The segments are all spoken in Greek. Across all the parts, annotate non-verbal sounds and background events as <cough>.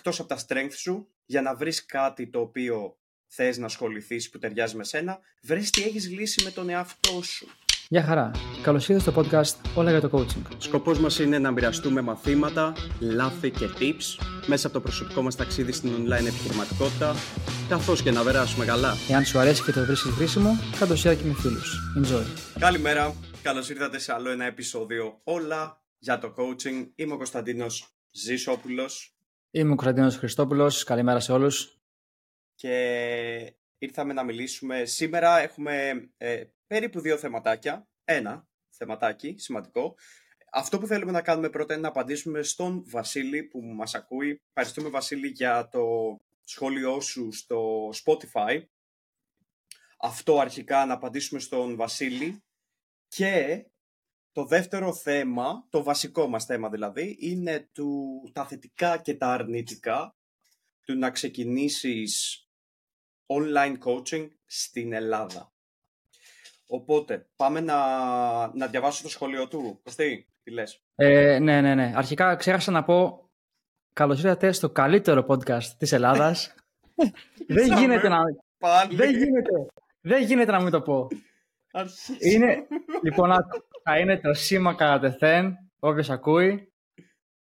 εκτός από τα strength σου για να βρεις κάτι το οποίο θες να ασχοληθείς που ταιριάζει με σένα, βρες τι έχεις λύσει με τον εαυτό σου. Γεια χαρά. Καλώς ήρθατε στο podcast Όλα για το Coaching. Σκοπός μας είναι να μοιραστούμε μαθήματα, λάθη και tips μέσα από το προσωπικό μας ταξίδι στην online επιχειρηματικότητα, καθώς και να περάσουμε καλά. Εάν σου αρέσει και το βρίσκεις χρήσιμο, κάτω share και με φίλους. Enjoy. Καλημέρα, καλώς ήρθατε σε άλλο ένα επεισόδιο Όλα για το Coaching. Είμαι ο Κωνσταντίνος Ζήσόπουλος Είμαι ο Κωνσταντίνος Χριστόπουλος. Καλημέρα σε όλους. και ήρθαμε να μιλήσουμε. Σήμερα έχουμε ε, περίπου δύο θεματάκια. Ένα θεματάκι σημαντικό. Αυτό που θέλουμε να κάνουμε πρώτα είναι να απαντήσουμε στον Βασίλη που μας ακούει. Ευχαριστούμε Βασίλη για το σχόλιο σου στο Spotify. Αυτό αρχικά να απαντήσουμε στον Βασίλη. Και το δεύτερο θέμα, το βασικό μας θέμα δηλαδή, είναι του, τα θετικά και τα αρνητικά του να ξεκινήσεις online coaching στην Ελλάδα. Οπότε, πάμε να, να διαβάσω το σχολείο του. Κωστή, τι λες; Ε, ναι, ναι, ναι. Αρχικά ξέχασα να πω καλώς ήρθατε στο καλύτερο podcast της Ελλάδας. <laughs> δεν Ήρθαμε. γίνεται να... Πάλι. δεν γίνεται. Δεν γίνεται να μην το πω. Αρχίσαμε. Είναι, λοιπόν, άκου. Θα είναι το σήμα κατά τεθέν, όποιος ακούει.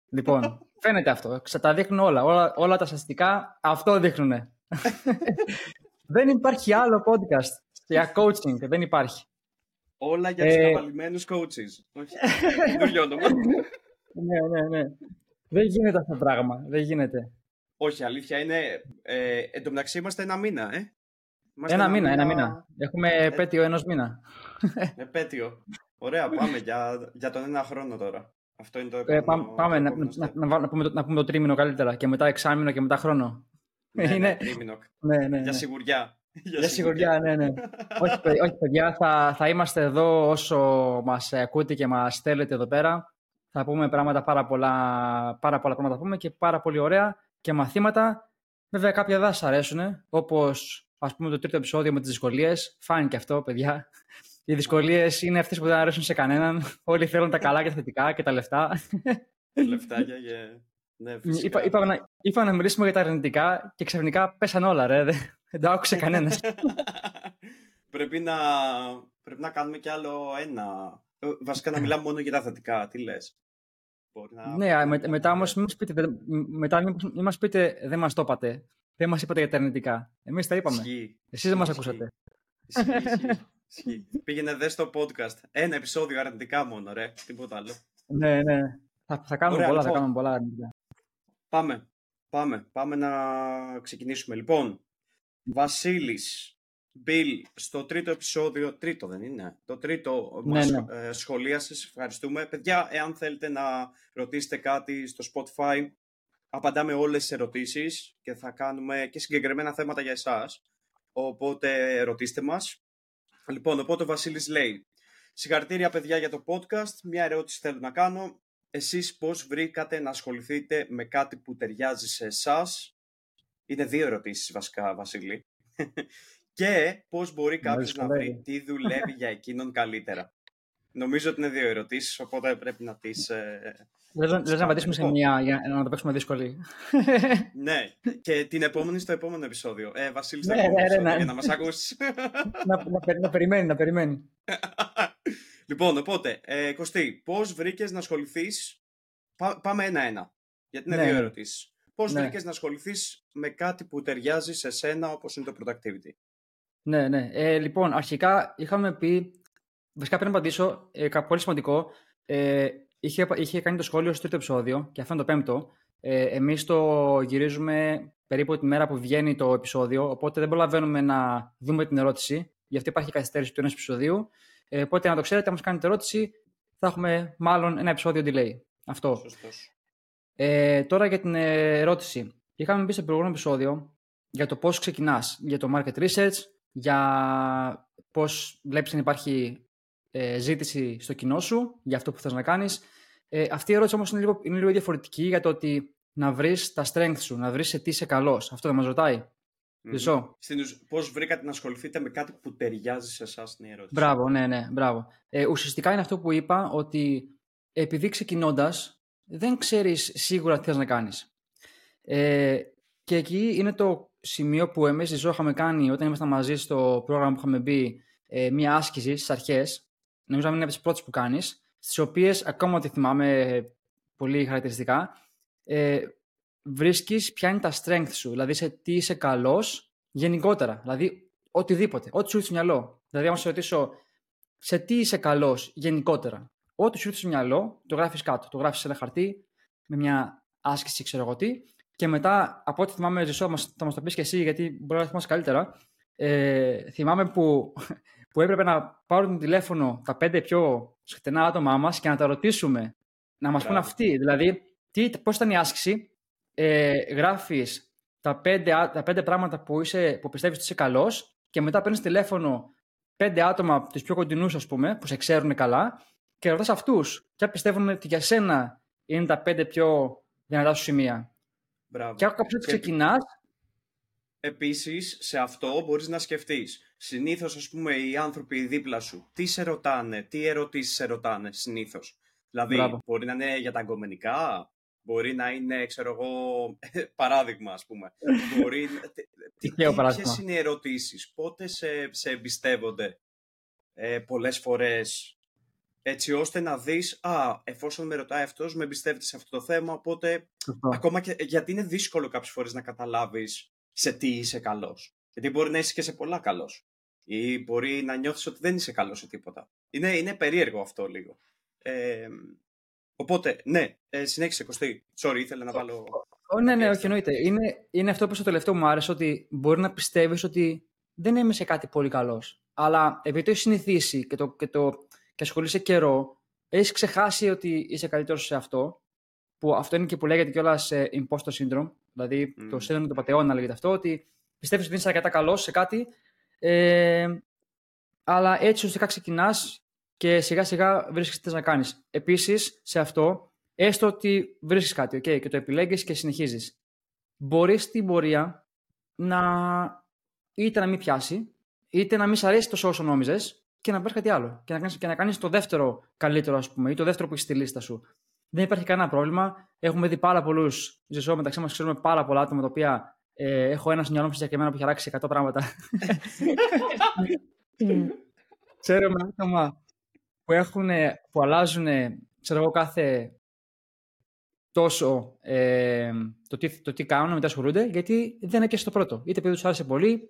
Λοιπόν, <laughs> φαίνεται αυτό. Ξα- Τα δείχνουν όλα. Όλα, όλα τα στατιστικά αυτό δείχνουν. <laughs> δεν υπάρχει άλλο podcast για coaching. Δεν υπάρχει. Όλα για Ε, τους καβαλημένους coaches. Όχι, καινούριο όνομα. <laughs> ναι, ναι, ναι. Δεν γίνεται αυτό το πράγμα. Δεν γίνεται. Όχι, αλήθεια είναι. Ε, εν τω μεταξύ είμαστε ένα μήνα, ε. Είμαστε Ένα μήνα, ένα μήνα. Έχουμε επέτειο ενός μήνα. Επέτειο. Ωραία, πάμε για, για τον ένα χρόνο τώρα. Αυτό είναι το Ε, επόμενο. πάμε πάμε το να, επόμενο να, step. να, βάλ- να πούμε το, να πούμε το τρίμηνο καλύτερα και μετά εξάμηνο και μετά χρόνο. Ναι, ναι, είναι- τρίμηνο. Ναι, ναι, Για ναι. σιγουριά. Για σιγουριά, ναι, ναι. όχι, παιδ- όχι, παιδιά, θα, θα είμαστε εδώ όσο μας ε, ακούτε και μας στέλνετε εδώ πέρα. Θα πούμε πράγματα πάρα πολλά, πάρα πολλά πράγματα θα πούμε και πάρα πολύ ωραία και μαθήματα. Βέβαια κάποια δεν σας αρέσουν, όπως ας πούμε το τρίτο επεισόδιο με τις δυσκολίες. Φάνηκε αυτό, παιδιά. Οι δυσκολίες είναι αυτές που δεν αρέσουν σε κανέναν. Όλοι θέλουν τα καλά και τα θετικά και τα λεφτά. Λεφτάκια και. Ναι, φυσικά. Είπα, είπα, να, είπα να μιλήσουμε για τα αρνητικά και ξαφνικά πέσαν όλα, ρε. Δεν, δεν το άκουσε κανένας. <laughs> πρέπει, να, πρέπει να κάνουμε κι άλλο ένα. Ε, Βασικά να μιλάμε μόνο για τα θετικά. Τι λες; Μπορεί να... ναι, με, μετά όμως μην μας πείτε, δεν- μετά μην, μην μας πείτε δεν μας το είπατε. Δεν μας είπατε για τα αρνητικά. Εμείς τα είπαμε. Ισχύει. Εσείς δεν μας Ισχύει. ακούσατε. Ισχύει, ισχύει, ισχύει. Πήγαινε δες στο podcast. Ένα επεισόδιο αρνητικά μόνο, ρε. Τίποτα άλλο. Ναι, ναι. Θα, θα κάνουμε Ωραία, πολλά, θα λοιπόν. κάνουμε πολλά αρνητικά. Πάμε. Πάμε. Πάμε να ξεκινήσουμε. Λοιπόν, Βασίλης, Μπιλ, στο τρίτο επεισόδιο, τρίτο δεν είναι, το τρίτο Ναι, μας ναι. ε, σχολίασες, ευχαριστούμε. Παιδιά, εάν θέλετε να ρωτήσετε κάτι στο Spotify, απαντάμε όλες τις ερωτήσεις και θα κάνουμε και συγκεκριμένα θέματα για εσάς. Οπότε ρωτήστε μας. Λοιπόν, οπότε ο Βασίλης λέει, συγχαρητήρια παιδιά για το podcast, μια ερώτηση θέλω να κάνω. Εσείς πώς βρήκατε να ασχοληθείτε με κάτι που ταιριάζει σε εσάς; Είναι δύο ερωτήσεις βασικά, Βασίλη. <laughs> και πώς μπορεί κάποιος να δυσκολεύει. βρει τι δουλεύει για εκείνον καλύτερα. Νομίζω ότι είναι δύο ερωτήσεις, οπότε πρέπει να τις... ε, Λες, να- λες να απαντήσουμε σε Λοιπόν. μία για να το παίξουμε δύσκολη. <laughs> Ναι, και την επόμενη στο επόμενο επεισόδιο. Ε, Βασίλη, στο Ναι, επόμενο ναι, ναι, επεισόδιο, ναι. για να μας <laughs> ακούσεις. να, να, περι- να περιμένει, να περιμένει. <laughs> λοιπόν, οπότε, ε, Κωστή, πώς βρήκες να ασχοληθείς... Πά- πάμε ένα-ένα, γιατί είναι Ναι. δύο ερωτήσεις. Πώς Ναι. βρήκες να ασχοληθείς με κάτι που ταιριάζει σε σένα, όπως είναι το productivity; Ναι, ναι. Ε, λοιπόν, αρχικά είχαμε πει. Βασικά πρέπει να απαντήσω. Ε, κα- πολύ σημαντικό. Ε, είχε, είχε κάνει το σχόλιο στο τρίτο επεισόδιο και αυτό είναι το πέμπτο. Ε, Εμείς το γυρίζουμε περίπου τη μέρα που βγαίνει το επεισόδιο. Οπότε δεν προλαβαίνουμε να δούμε την ερώτηση. Γι' αυτό υπάρχει καθυστέρηση του ενός επεισοδίου. Ε, οπότε να το ξέρετε, αν μα κάνετε ερώτηση, θα έχουμε μάλλον ένα επεισόδιο delay. Αυτό. Σωστός. Ε, τώρα για την ε, ερώτηση. Είχαμε πει στο προηγούμενο επεισόδιο για το πώς ξεκινάς, για το market research, για πώς βλέπεις αν υπάρχει ε, ζήτηση στο κοινό σου, για αυτό που θες να κάνεις. Ε, αυτή η ερώτηση όμως είναι λίγο, είναι λίγο διαφορετική για το ότι να βρεις τα strengths σου, να βρεις σε τι είσαι καλός. Αυτό δεν μας ρωτάει. Μμμ. Χρυσό. Στην ουσ- Πώς βρήκατε να ασχοληθείτε με κάτι που ταιριάζει σε εσάς είναι η ερώτηση. Μπράβο, ναι, ναι, μπράβο. Ε, ουσιαστικά είναι αυτό που είπα, ότι επειδή ξεκινώντας, δεν ξέρεις σίγουρα τι θες να κάνεις. Ε, και εκεί είναι το σημείο που εμείς ζω είχαμε κάνει όταν ήμασταν μαζί στο πρόγραμμα που είχαμε μπει ε, μια άσκηση στις αρχές, νομίζω να είναι από τις πρώτες που κάνεις, στις οποίες ακόμα ότι θυμάμαι πολύ χαρακτηριστικά, ε, βρίσκεις ποια είναι τα strength σου, δηλαδή σε τι είσαι καλός γενικότερα, δηλαδή οτιδήποτε, ό,τι σου έρθει στο μυαλό. Δηλαδή, αν σε ρωτήσω σε τι είσαι καλός γενικότερα, ό,τι σου έρθει στο μυαλό, το γράφεις κάτω, το γράφεις σε ένα χαρτί με μια άσκηση, ξέρω εγώ τι, και μετά, από ό,τι θυμάμαι, Ζησό, θα μας το πεις και εσύ, γιατί μπορεί να θυμάσαι καλύτερα. Ε, θυμάμαι που, που έπρεπε να πάρουν τηλέφωνο τα πέντε πιο σκοτεινά άτομά μας και να τα ρωτήσουμε, να μας πούν αυτοί. Δηλαδή, πώς ήταν η άσκηση, ε, γράφεις τα πέντε, τα πέντε πράγματα που, είσαι, που πιστεύεις ότι είσαι καλός και μετά παίρνεις τηλέφωνο πέντε άτομα, τους πιο κοντινούς, ας πούμε, που σε ξέρουν καλά και ρωτάς αυτούς. Και πιστεύουν ότι για σένα είναι τα πέντε πιο δυνατά σου σημεία; Μπράβο. Και κάπως έτσι ξεκινάς. Επίσης, σε αυτό μπορείς να σκεφτείς. Συνήθως, ας πούμε, οι άνθρωποι δίπλα σου, τι σε ρωτάνε, τι ερωτήσεις σε ρωτάνε συνήθως. Δηλαδή, μπορεί να είναι για τα αγκομενικά, μπορεί να είναι, ξέρω εγώ, <laughs> παράδειγμα, ας πούμε. μπορεί, τι, ποιες είναι οι ερωτήσεις, πότε σε, σε εμπιστεύονται ε, πολλές φορές έτσι ώστε να δεις, α, εφόσον με ρωτάει αυτός, με εμπιστεύεται σε αυτό το θέμα, οπότε ακόμα και, γιατί είναι δύσκολο κάποιες φορές να καταλάβεις σε τι είσαι καλός. Γιατί μπορεί να είσαι και σε πολλά καλός. Ή μπορεί να νιώθεις ότι δεν είσαι καλός σε τίποτα. Είναι, είναι περίεργο αυτό λίγο. Ε, οπότε, ναι, ε, συνέχισε Κωστή. Sorry, ήθελα να βάλω... Oh, ναι, ναι, όχι εννοείται. Είναι, είναι αυτό που στο τελευταίο μου άρεσε, ότι μπορεί να πιστεύεις ότι δεν είμαι σε κάτι πολύ καλός. Αλλά επειδή το έχεις συνηθίσει και το, και το και ασχολείσαι καιρό, έχεις ξεχάσει ότι είσαι καλύτερος σε αυτό. Που αυτό είναι και που λέγεται κιόλας σε imposter syndrome. Δηλαδή mm. το σύνδρομο του πατεώνα λέγεται αυτό, ότι πιστεύεις ότι είσαι αρκετά καλός σε κάτι, ε, αλλά έτσι ουσιαστικά ξεκινάς και σιγά σιγά βρίσκεις τι να κάνεις. Επίσης, σε αυτό, έστω ότι βρίσκεις κάτι okay, και το επιλέγεις και συνεχίζεις. Μπορείς στην πορεία να είτε να μην πιάσει, είτε να μην σ' αρέσει τόσο όσο νόμιζες, και να πάρει κάτι άλλο. Και να κάνεις και να κάνεις το δεύτερο καλύτερο, ας πούμε, ή το δεύτερο που έχεις στη λίστα σου. Δεν υπάρχει κανένα πρόβλημα. Έχουμε δει πάρα πολλούς ζεσό μεταξύ μας, ξέρουμε πάρα πολλά άτομα τα οποία ε, έχω ένα μυαλό μου εμένα που έχει αλλάξει 100 πράγματα. <laughs> ξέρουμε άτομα που, έχουν, που αλλάζουν ξέρω εγώ, κάθε τόσο ε, το, τι, το τι κάνουν, μετά ασχολούνται, γιατί δεν είναι και στο πρώτο. Είτε επειδή τους άρεσε πολύ,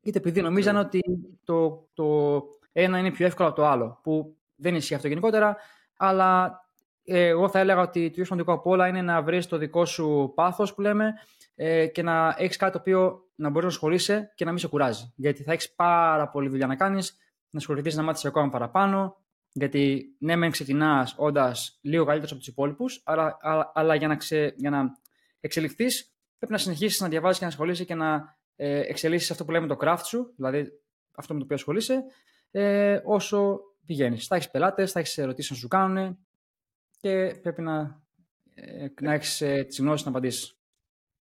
είτε επειδή νομίζαν ότι το, το ένα είναι πιο εύκολο από το άλλο. Που δεν ισχύει αυτό γενικότερα, αλλά ε, εγώ θα έλεγα ότι το πιο σημαντικό από όλα είναι να βρεις το δικό σου πάθος που λέμε ε, και να έχεις κάτι το οποίο να μπορείς να ασχολείσαι και να μην σε κουράζει. Γιατί θα έχεις πάρα πολλή δουλειά να κάνεις, να ασχοληθείς να μάθεις ακόμα παραπάνω. Γιατί ναι, μεν ξεκινάς όντας λίγο καλύτερος από τους υπόλοιπους, αλλά, αλλά, αλλά, για να, ξε, για να εξελιχθείς πρέπει να συνεχίσεις να διαβάζεις και να ασχολείσαι και να ε, εξελίσσεις αυτό που λέμε το craft σου, δηλαδή αυτό με το οποίο ασχολείσαι, ε, όσο πηγαίνεις. Θα έχεις πελάτες, θα έχεις ερωτήσεις να σου κάνουν και πρέπει να, ε, να έχεις ε, τις γνώσεις να απαντήσεις.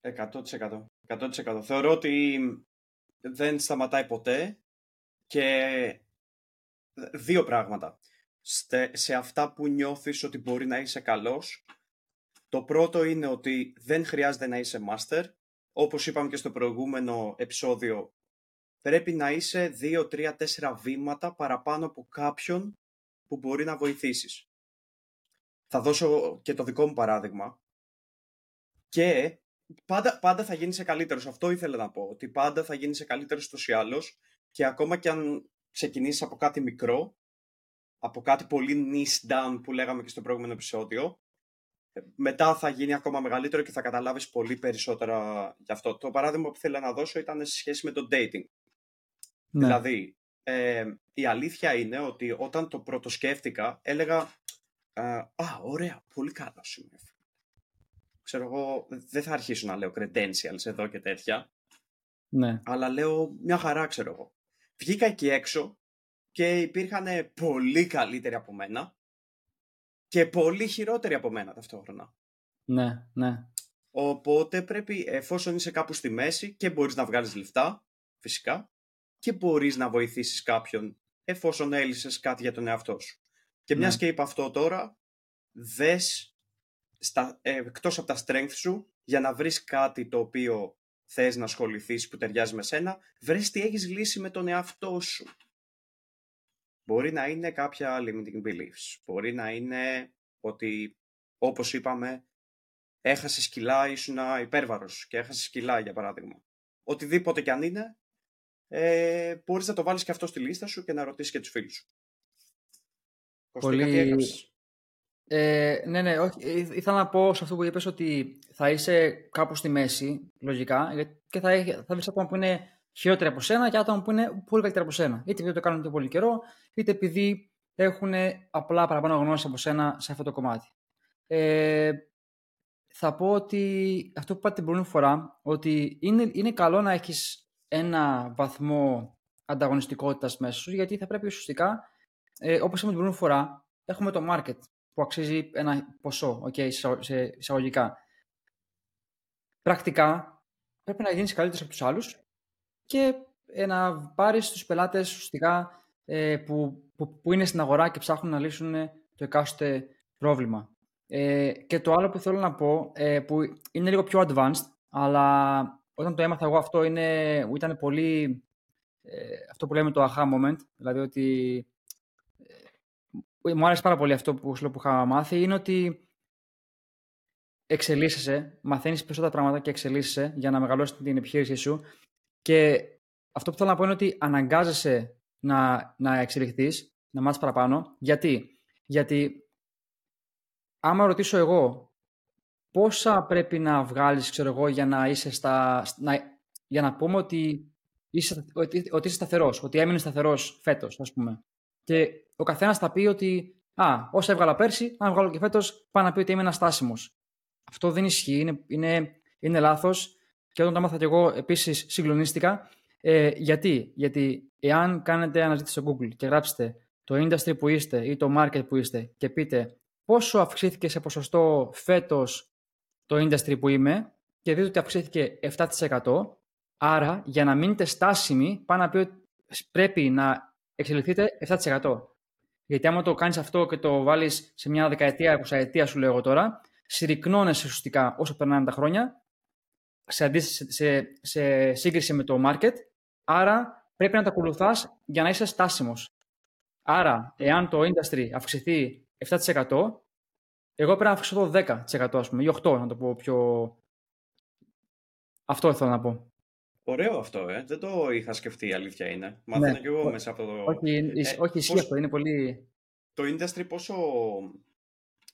100%. 100%. Θεωρώ ότι δεν σταματάει ποτέ και δύο πράγματα. Σε αυτά που νιώθεις ότι μπορεί να είσαι καλός, το πρώτο είναι ότι δεν χρειάζεται να είσαι master. Όπως είπαμε και στο προηγούμενο επεισόδιο, πρέπει να είσαι 2, 3, 4 βήματα παραπάνω από κάποιον που μπορεί να βοηθήσεις. Θα δώσω και το δικό μου παράδειγμα. Και πάντα, πάντα θα γίνεις καλύτερος. Αυτό ήθελα να πω. Ότι πάντα θα γίνεις καλύτερος στους ή άλλως. Και ακόμα και αν ξεκινήσεις από κάτι μικρό, από κάτι πολύ niche down που λέγαμε και στο προηγούμενο επεισόδιο, μετά θα γίνει ακόμα μεγαλύτερο και θα καταλάβεις πολύ περισσότερα γι' αυτό. Το παράδειγμα που θέλω να δώσω ήταν σε σχέση με το dating. Ναι. Δηλαδή, ε, η αλήθεια είναι ότι όταν το πρώτο σκέφτηκα, έλεγα ε, «Α, ωραία, πολύ καλά είμαι». Ξέρω εγώ, δεν θα αρχίσω να λέω credentials εδώ και τέτοια. Ναι. Αλλά λέω μια χαρά, ξέρω εγώ. Βγήκα εκεί έξω και υπήρχαν πολύ καλύτεροι από μένα και πολύ χειρότεροι από μένα ταυτόχρονα. Ναι, ναι. Οπότε πρέπει, εφόσον είσαι κάπου στη μέση και μπορείς να βγάλεις λεφτά, φυσικά, και μπορείς να βοηθήσεις κάποιον εφόσον έλυσες κάτι για τον εαυτό σου. Και μιας ναι. και είπα αυτό τώρα, δες στα, ε, εκτός από τα strength σου για να βρεις κάτι το οποίο θες να ασχοληθείς που ταιριάζει με σένα, βρες τι έχεις λύσει με τον εαυτό σου. Μπορεί να είναι κάποια limiting beliefs. Μπορεί να είναι ότι, όπως είπαμε, έχασε κιλά, ήσουν υπέρβαρος και έχασε κιλά, για παράδειγμα. Οτιδήποτε κι αν είναι, ε, μπορείς να το βάλεις και αυτό στη λίστα σου και να ρωτήσεις και τους φίλους σου. Πολύ... Ε, ναι, ναι, όχι. Ε, ήθελα να πω σε αυτό που είπες ότι θα είσαι κάπου στη μέση, λογικά, και θα, θα βρεις άτομα που είναι χειρότερα από σένα και άτομα που είναι πολύ καλύτερα από σένα. Είτε επειδή το κάνουν πιο πολύ καιρό, είτε επειδή έχουν απλά παραπάνω γνώση από σένα σε αυτό το κομμάτι. Ε, θα πω ότι αυτό που είπατε την προηγούμενη φορά, ότι είναι, είναι καλό να έχεις ένα βαθμό ανταγωνιστικότητας μέσα σου, γιατί θα πρέπει ουσιαστικά, ε, όπως είπαμε την προηγούμενη φορά, έχουμε το market που αξίζει ένα ποσό, okay, σε εισαγωγικά. Πρακτικά, πρέπει να γίνεις καλύτερος από τους άλλους και ε, να πάρεις τους πελάτες ουσιαστικά ε, που, που, που, είναι στην αγορά και ψάχνουν να λύσουν το εκάστοτε πρόβλημα. Ε, και το άλλο που θέλω να πω, ε, που είναι λίγο πιο advanced, αλλά όταν το έμαθα εγώ αυτό είναι, ήταν πολύ ε, αυτό που λέμε το aha moment, δηλαδή ότι ε, μου άρεσε πάρα πολύ αυτό που, που είχα μάθει, είναι ότι εξελίσσεσαι, μαθαίνεις περισσότερα πράγματα και εξελίσσεσαι για να μεγαλώσεις την επιχείρησή σου και αυτό που θέλω να πω είναι ότι αναγκάζεσαι να, να εξελιχθείς, να μάθεις παραπάνω. Γιατί; Γιατί άμα ρωτήσω εγώ πόσα πρέπει να βγάλεις, ξέρω εγώ, για να είσαι στα... Να, για να πούμε ότι είσαι, ότι, ότι είσαι σταθερός, ότι έμεινες σταθερός φέτος, ας πούμε. Και ο καθένας θα πει ότι «Α, όσα έβγαλα πέρσι, αν βγάλω και φέτος, πάω να πει ότι είμαι ένας στάσιμος». Αυτό δεν ισχύει, είναι, είναι, είναι λάθος. Και όταν το έμαθα και εγώ, επίσης συγκλονίστηκα. Ε, γιατί; Γιατί εάν κάνετε αναζήτηση στο Google και γράψετε το industry που είστε ή το market που είστε και πείτε πόσο αυξήθηκε σε ποσοστό φέτος το industry που είμαι και δείτε ότι αυξήθηκε 7%, άρα για να μείνετε στάσιμοι πάνω να πει ότι πρέπει να εξελιχθείτε 7%. Γιατί άμα το κάνεις αυτό και το βάλεις σε μια δεκαετία, εικοσαετία σου λέω εγώ τώρα, συρρυκνώνεσαι ουσιαστικά όσο περνάνε τα χρόνια σε, σε, σε σύγκριση με το market, άρα πρέπει να τα ακολουθάς για να είσαι στάσιμος. Άρα, εάν το industry αυξηθεί 7%, εγώ πρέπει να αυξήσω το 10% ας πούμε, ή 8% να το πω πιο... Αυτό ήθελα να πω. Ωραίο αυτό, ε. Δεν το είχα σκεφτεί, η αλήθεια είναι. Μάθαινα ναι. και εγώ μέσα από το... Όχι, ε, όχι ισχύει αυτό, είναι πολύ... Το industry πόσο,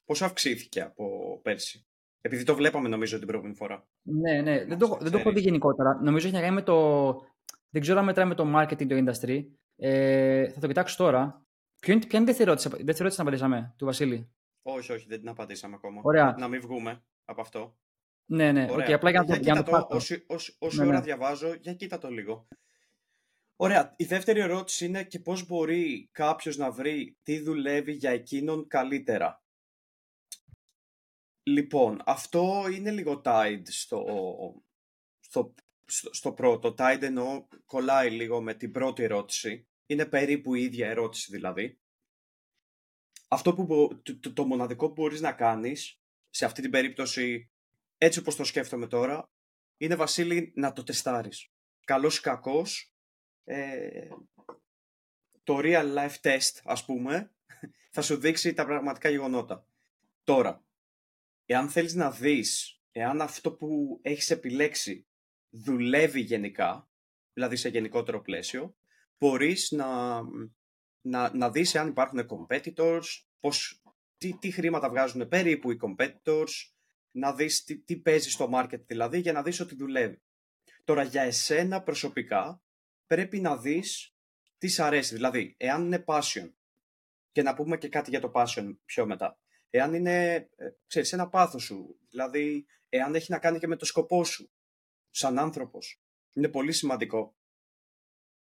πόσο αυξήθηκε από πέρσι; Επειδή το βλέπαμε νομίζω την προηγούμενη φορά. Ναι, ναι. Δεν το, δεν το έχω δει γενικότερα. Νομίζω έχει να κάνει με το... Δεν ξέρω αν μετράει με το marketing το industry. Ε, θα το κοιτάξω τώρα. Ποιο είναι, ποια είναι η δεύτερη ερώτηση, δεύτερη ερώτηση να απαντήσαμε, του Βασίλη; Όχι, όχι, δεν την απαντήσαμε ακόμα. Ωραία. Να μην βγούμε από αυτό. Ναι, ναι. Okay, απλά για, για, για να το, Όση, όση, όση ναι, ώρα ναι. διαβάζω, για κοίτα το λίγο. Ωραία. Η δεύτερη ερώτηση είναι και πώς μπορεί κάποιος να βρει τι δουλεύει για εκείνον καλύτερα. Λοιπόν, αυτό είναι λίγο tied στο, στο, στο, πρώτο. Tied εννοώ κολλάει λίγο με την πρώτη ερώτηση. Είναι περίπου η ίδια ερώτηση δηλαδή. Αυτό που το, το, μοναδικό που μπορείς να κάνεις σε αυτή την περίπτωση, έτσι όπως το σκέφτομαι τώρα, είναι Βασίλη να το τεστάρεις. Καλός ή κακός, ε, το real life test ας πούμε, θα σου δείξει τα πραγματικά γεγονότα. Τώρα, εάν θέλεις να δεις εάν αυτό που έχεις επιλέξει δουλεύει γενικά, δηλαδή σε γενικότερο πλαίσιο, μπορείς να, να, να δεις εάν υπάρχουν competitors, πώς, τι, τι χρήματα βγάζουν περίπου οι competitors, να δεις τι, τι παίζει στο market δηλαδή για να δεις ότι δουλεύει. Τώρα για εσένα προσωπικά πρέπει να δεις τι σ' αρέσει. Δηλαδή, εάν είναι passion, και να πούμε και κάτι για το passion πιο μετά εάν είναι, ε, ξέρεις, ένα πάθος σου, δηλαδή εάν έχει να κάνει και με το σκοπό σου, σαν άνθρωπος. Είναι πολύ σημαντικό.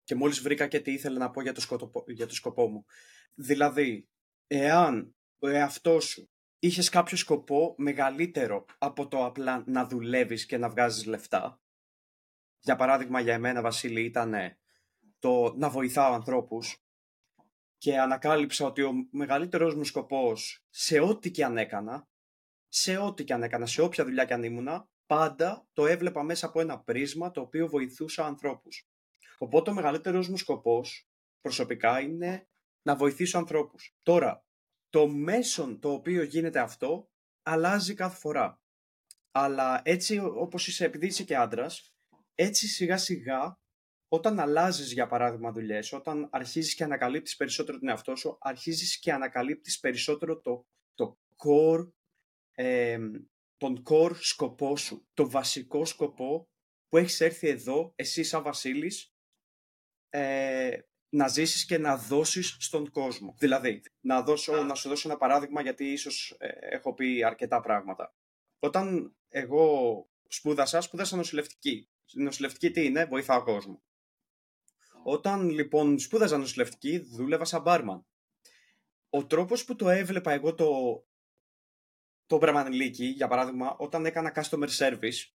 Και μόλις βρήκα και τι ήθελα να πω για το, σκοπό, για το σκοπό μου. Δηλαδή, εάν ο εαυτός σου είχες κάποιο σκοπό μεγαλύτερο από το απλά να δουλεύεις και να βγάζεις λεφτά, για παράδειγμα για εμένα Βασίλη ήταν το να βοηθάω ανθρώπους, και ανακάλυψα ότι ο μεγαλύτερος μου σκοπός σε ό,τι και αν έκανα σε ό,τι και αν έκανα, σε όποια δουλειά και αν ήμουνα, πάντα το έβλεπα μέσα από ένα πρίσμα το οποίο βοηθούσα ανθρώπους. Οπότε ο μεγαλύτερος μου σκοπός προσωπικά είναι να βοηθήσω ανθρώπους. Τώρα, το μέσον το οποίο γίνεται αυτό αλλάζει κάθε φορά. Αλλά έτσι όπως είσαι, επειδή είσαι και άντρας, έτσι σιγά σιγά όταν αλλάζεις για παράδειγμα δουλειές, όταν αρχίζεις και ανακαλύπτεις περισσότερο τον εαυτό σου, αρχίζεις και ανακαλύπτεις περισσότερο το, το core, ε, τον core σκοπό σου, το βασικό σκοπό που έχεις έρθει εδώ, εσύ σαν Βασίλης, ε, να ζήσεις και να δώσεις στον κόσμο. Δηλαδή, να, δώσω, να σου δώσω ένα παράδειγμα γιατί ίσως ε, έχω πει αρκετά πράγματα. Όταν εγώ σπούδασα, σπούδασα νοσηλευτική. Νοσηλευτική τι είναι, βοηθάω κόσμο. Όταν λοιπόν σπούδαζα νοσηλευτική, δούλευα σαν μπάρμαν. Ο τρόπος που το έβλεπα εγώ το, το μπραμανιλίκι, για παράδειγμα, όταν έκανα customer service,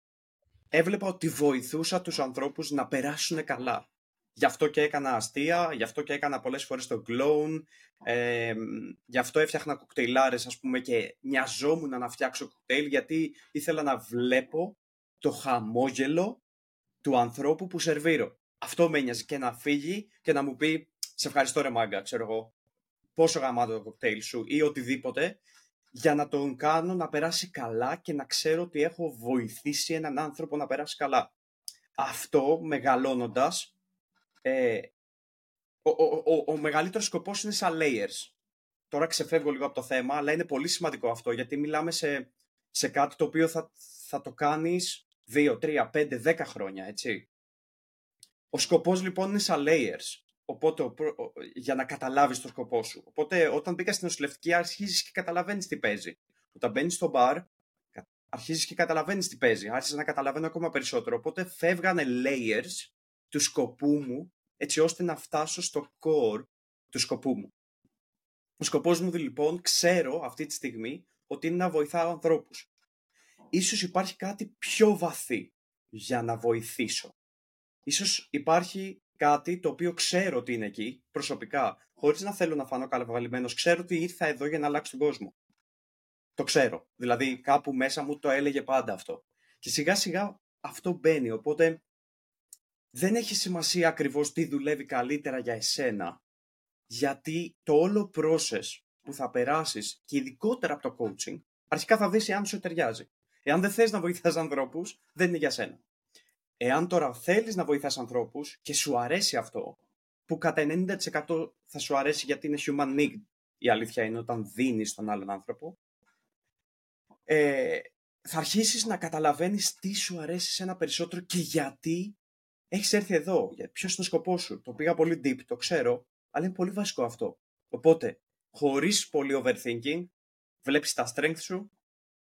έβλεπα ότι βοηθούσα τους ανθρώπους να περάσουν καλά. Γι' αυτό και έκανα αστεία, γι' αυτό και έκανα πολλές φορές το clone, ε, γι' αυτό έφτιαχνα κοκτέιλάρες ας πούμε και νοιαζόμουν να φτιάξω κοκτέιλ γιατί ήθελα να βλέπω το χαμόγελο του ανθρώπου που σερβίρω. Αυτό με ένοιαζε και να φύγει και να μου πει σε ευχαριστώ ρε μάγκα, ξέρω εγώ, πόσο γαμάτο το κοκτέιλ σου ή οτιδήποτε για να τον κάνω να περάσει καλά και να ξέρω ότι έχω βοηθήσει έναν άνθρωπο να περάσει καλά. Αυτό μεγαλώνοντας ε, ο, ο, ο, ο μεγαλύτερος σκοπός είναι σαν layers. Τώρα ξεφεύγω λίγο από το θέμα, αλλά είναι πολύ σημαντικό αυτό, γιατί μιλάμε σε, σε κάτι το οποίο θα, θα το κάνεις 2, 3, 5, 10 χρόνια, έτσι. Ο σκοπός λοιπόν είναι σαν layers, οπότε, για να καταλάβεις το σκοπό σου. Οπότε όταν μπήκα στην νοσηλευτική αρχίζεις και καταλαβαίνεις τι παίζει. Όταν μπαίνεις στο μπαρ, αρχίζεις και καταλαβαίνεις τι παίζει. Άρχισα να καταλαβαίνω ακόμα περισσότερο. Οπότε φεύγανε layers του σκοπού μου έτσι ώστε να φτάσω στο core του σκοπού μου. Ο σκοπός μου λοιπόν ξέρω αυτή τη στιγμή ότι είναι να βοηθάω ανθρώπους. Ίσως υπάρχει κάτι πιο βαθύ για να βοηθήσω. Ίσως υπάρχει κάτι το οποίο ξέρω ότι είναι εκεί προσωπικά, χωρίς να θέλω να φανώ καλαβαλημένος, ξέρω ότι ήρθα εδώ για να αλλάξω τον κόσμο. Το ξέρω. Δηλαδή κάπου μέσα μου το έλεγε πάντα αυτό. Και σιγά σιγά αυτό μπαίνει, οπότε δεν έχει σημασία ακριβώς τι δουλεύει καλύτερα για εσένα, γιατί το όλο process που θα περάσεις και ειδικότερα από το coaching, αρχικά θα δεις εάν σου ταιριάζει. Εάν δεν θες να βοηθάς ανθρώπους, δεν είναι για σένα. Εάν τώρα θέλεις να βοηθάς ανθρώπους και σου αρέσει αυτό, που κατά 90% θα σου αρέσει γιατί είναι human need, η αλήθεια είναι όταν δίνεις τον άλλον άνθρωπο, ε, θα αρχίσεις να καταλαβαίνεις τι σου αρέσει σε ένα περισσότερο και γιατί έχεις έρθει εδώ. Ποιος είναι ο σκοπός σου; Το πήγα πολύ deep, το ξέρω, αλλά είναι πολύ βασικό αυτό. Οπότε, χωρίς πολύ overthinking, βλέπεις τα strength σου,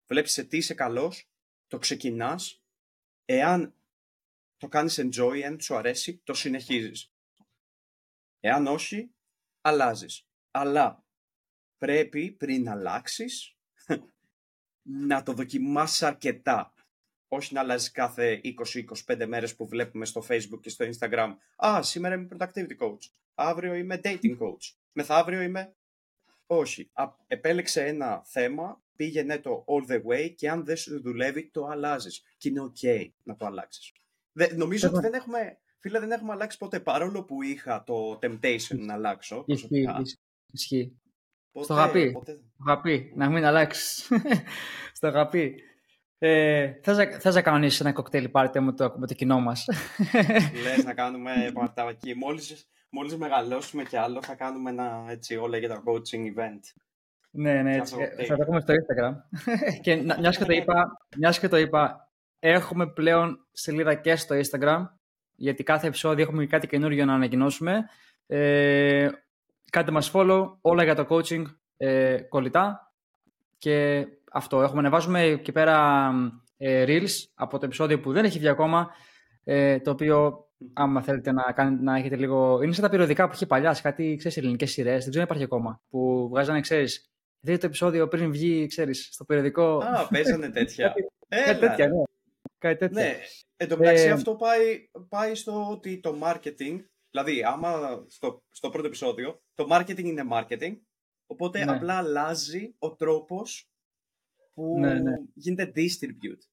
βλέπεις σε τι είσαι καλός, το ξεκινάς. Εάν το κάνεις enjoy, εάν σου αρέσει, το συνεχίζεις. Εάν όχι, αλλάζεις. Αλλά πρέπει πριν αλλάξεις <laughs> να το δοκιμάσεις αρκετά όχι να αλλάζει κάθε 20-25 μέρες που βλέπουμε στο Facebook και στο Instagram. Α, σήμερα είμαι productivity coach. Αύριο είμαι dating coach. Μεθαύριο είμαι... Όχι. επέλεξε ένα θέμα, πήγαινε το all the way και αν δεν σου δουλεύει το αλλάζεις. Και είναι ok να το αλλάξεις. νομίζω ότι δεν έχουμε... Φίλε, δεν έχουμε αλλάξει ποτέ, παρόλο που είχα το temptation να αλλάξω. Ισχύει, ισχύει. Στο αγαπή. Να μην αλλάξεις. <laughs> Στο αγαπή. Ε, θες, να, θες να κανονίσεις ένα κοκτέιλ πάρτε με το, με το κοινό μας. <laughs> Λες να κάνουμε παρταβακή. Μόλις, μόλις μεγαλώσουμε κι άλλο θα κάνουμε ένα έτσι όλα για το coaching event. Ναι, ναι, έτσι. Ε, θα το έχουμε στο Instagram. <laughs> και μιας και, το είπα, μιας και το είπα, έχουμε πλέον σελίδα και στο Instagram, γιατί κάθε επεισόδιο έχουμε κάτι καινούργιο να ανακοινώσουμε. Ε, κάντε μας follow, όλα για το coaching ε, κολλητά και αυτό. Έχουμε ανεβάζουμε εκεί πέρα ε, reels από το επεισόδιο που δεν έχει βγει ακόμα, ε, το οποίο άμα θέλετε να, κάνετε, να έχετε λίγο... Είναι σαν τα περιοδικά που είχε παλιά, σε κάτι, ξέρεις, ελληνικές σειρές, δεν ξέρω αν υπάρχει ακόμα, που βγάζανε, ξέρεις, δείτε το επεισόδιο πριν βγει, ξέρεις, στο περιοδικό. Α, παίζανε τέτοια. Κάτι τέτοια, ναι. Κάτι τέτοια. Ναι. Εν τω μεταξύ ε, αυτό πάει, πάει στο ότι το marketing, δηλαδή άμα στο, στο πρώτο επεισόδιο, το marketing είναι marketing, οπότε ναι. απλά αλλάζει ο τρόπος που Ναι, ναι. γίνεται distribute.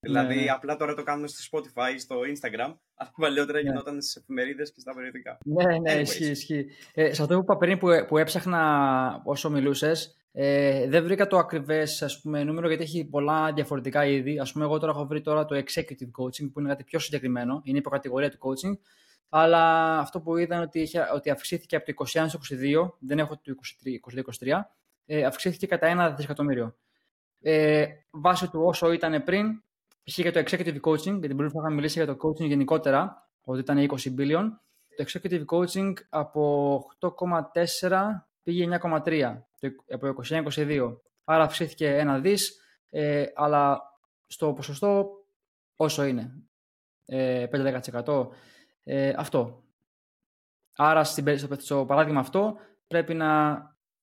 Δηλαδή, ναι. απλά τώρα το κάνουμε στο Spotify, στο Instagram, αλλά παλιότερα Ναι. γινόταν στις εφημερίδες και στα περιοδικά. Ναι, ναι, Anyways. ισχύει, ισχύει. Ε, σε αυτό που είπα πριν που, που έψαχνα όσο μιλούσες, ε, δεν βρήκα το ακριβές νούμερο γιατί έχει πολλά διαφορετικά είδη. Α πούμε, εγώ τώρα έχω βρει τώρα το executive coaching που είναι κάτι πιο συγκεκριμένο, είναι υποκατηγορία του coaching. Αλλά αυτό που είδα είναι ότι, είχε, ότι αυξήθηκε από το 21 στο 22, δεν έχω το 22-23, ε, αυξήθηκε κατά ένα δισεκατομμύριο. Ε, βάσει του όσο ήταν πριν, π.χ. για το executive coaching, γιατί πριν είχαμε μιλήσει για το coaching γενικότερα, ότι ήταν 20 billion, το executive coaching από 8,4 πήγε 9,3 το- από 21-22. Άρα αυξήθηκε ένα δις, ε, αλλά στο ποσοστό όσο είναι, ε, 5-10%. Ε, αυτό. Άρα στην, περι- στο, στο παράδειγμα αυτό πρέπει να,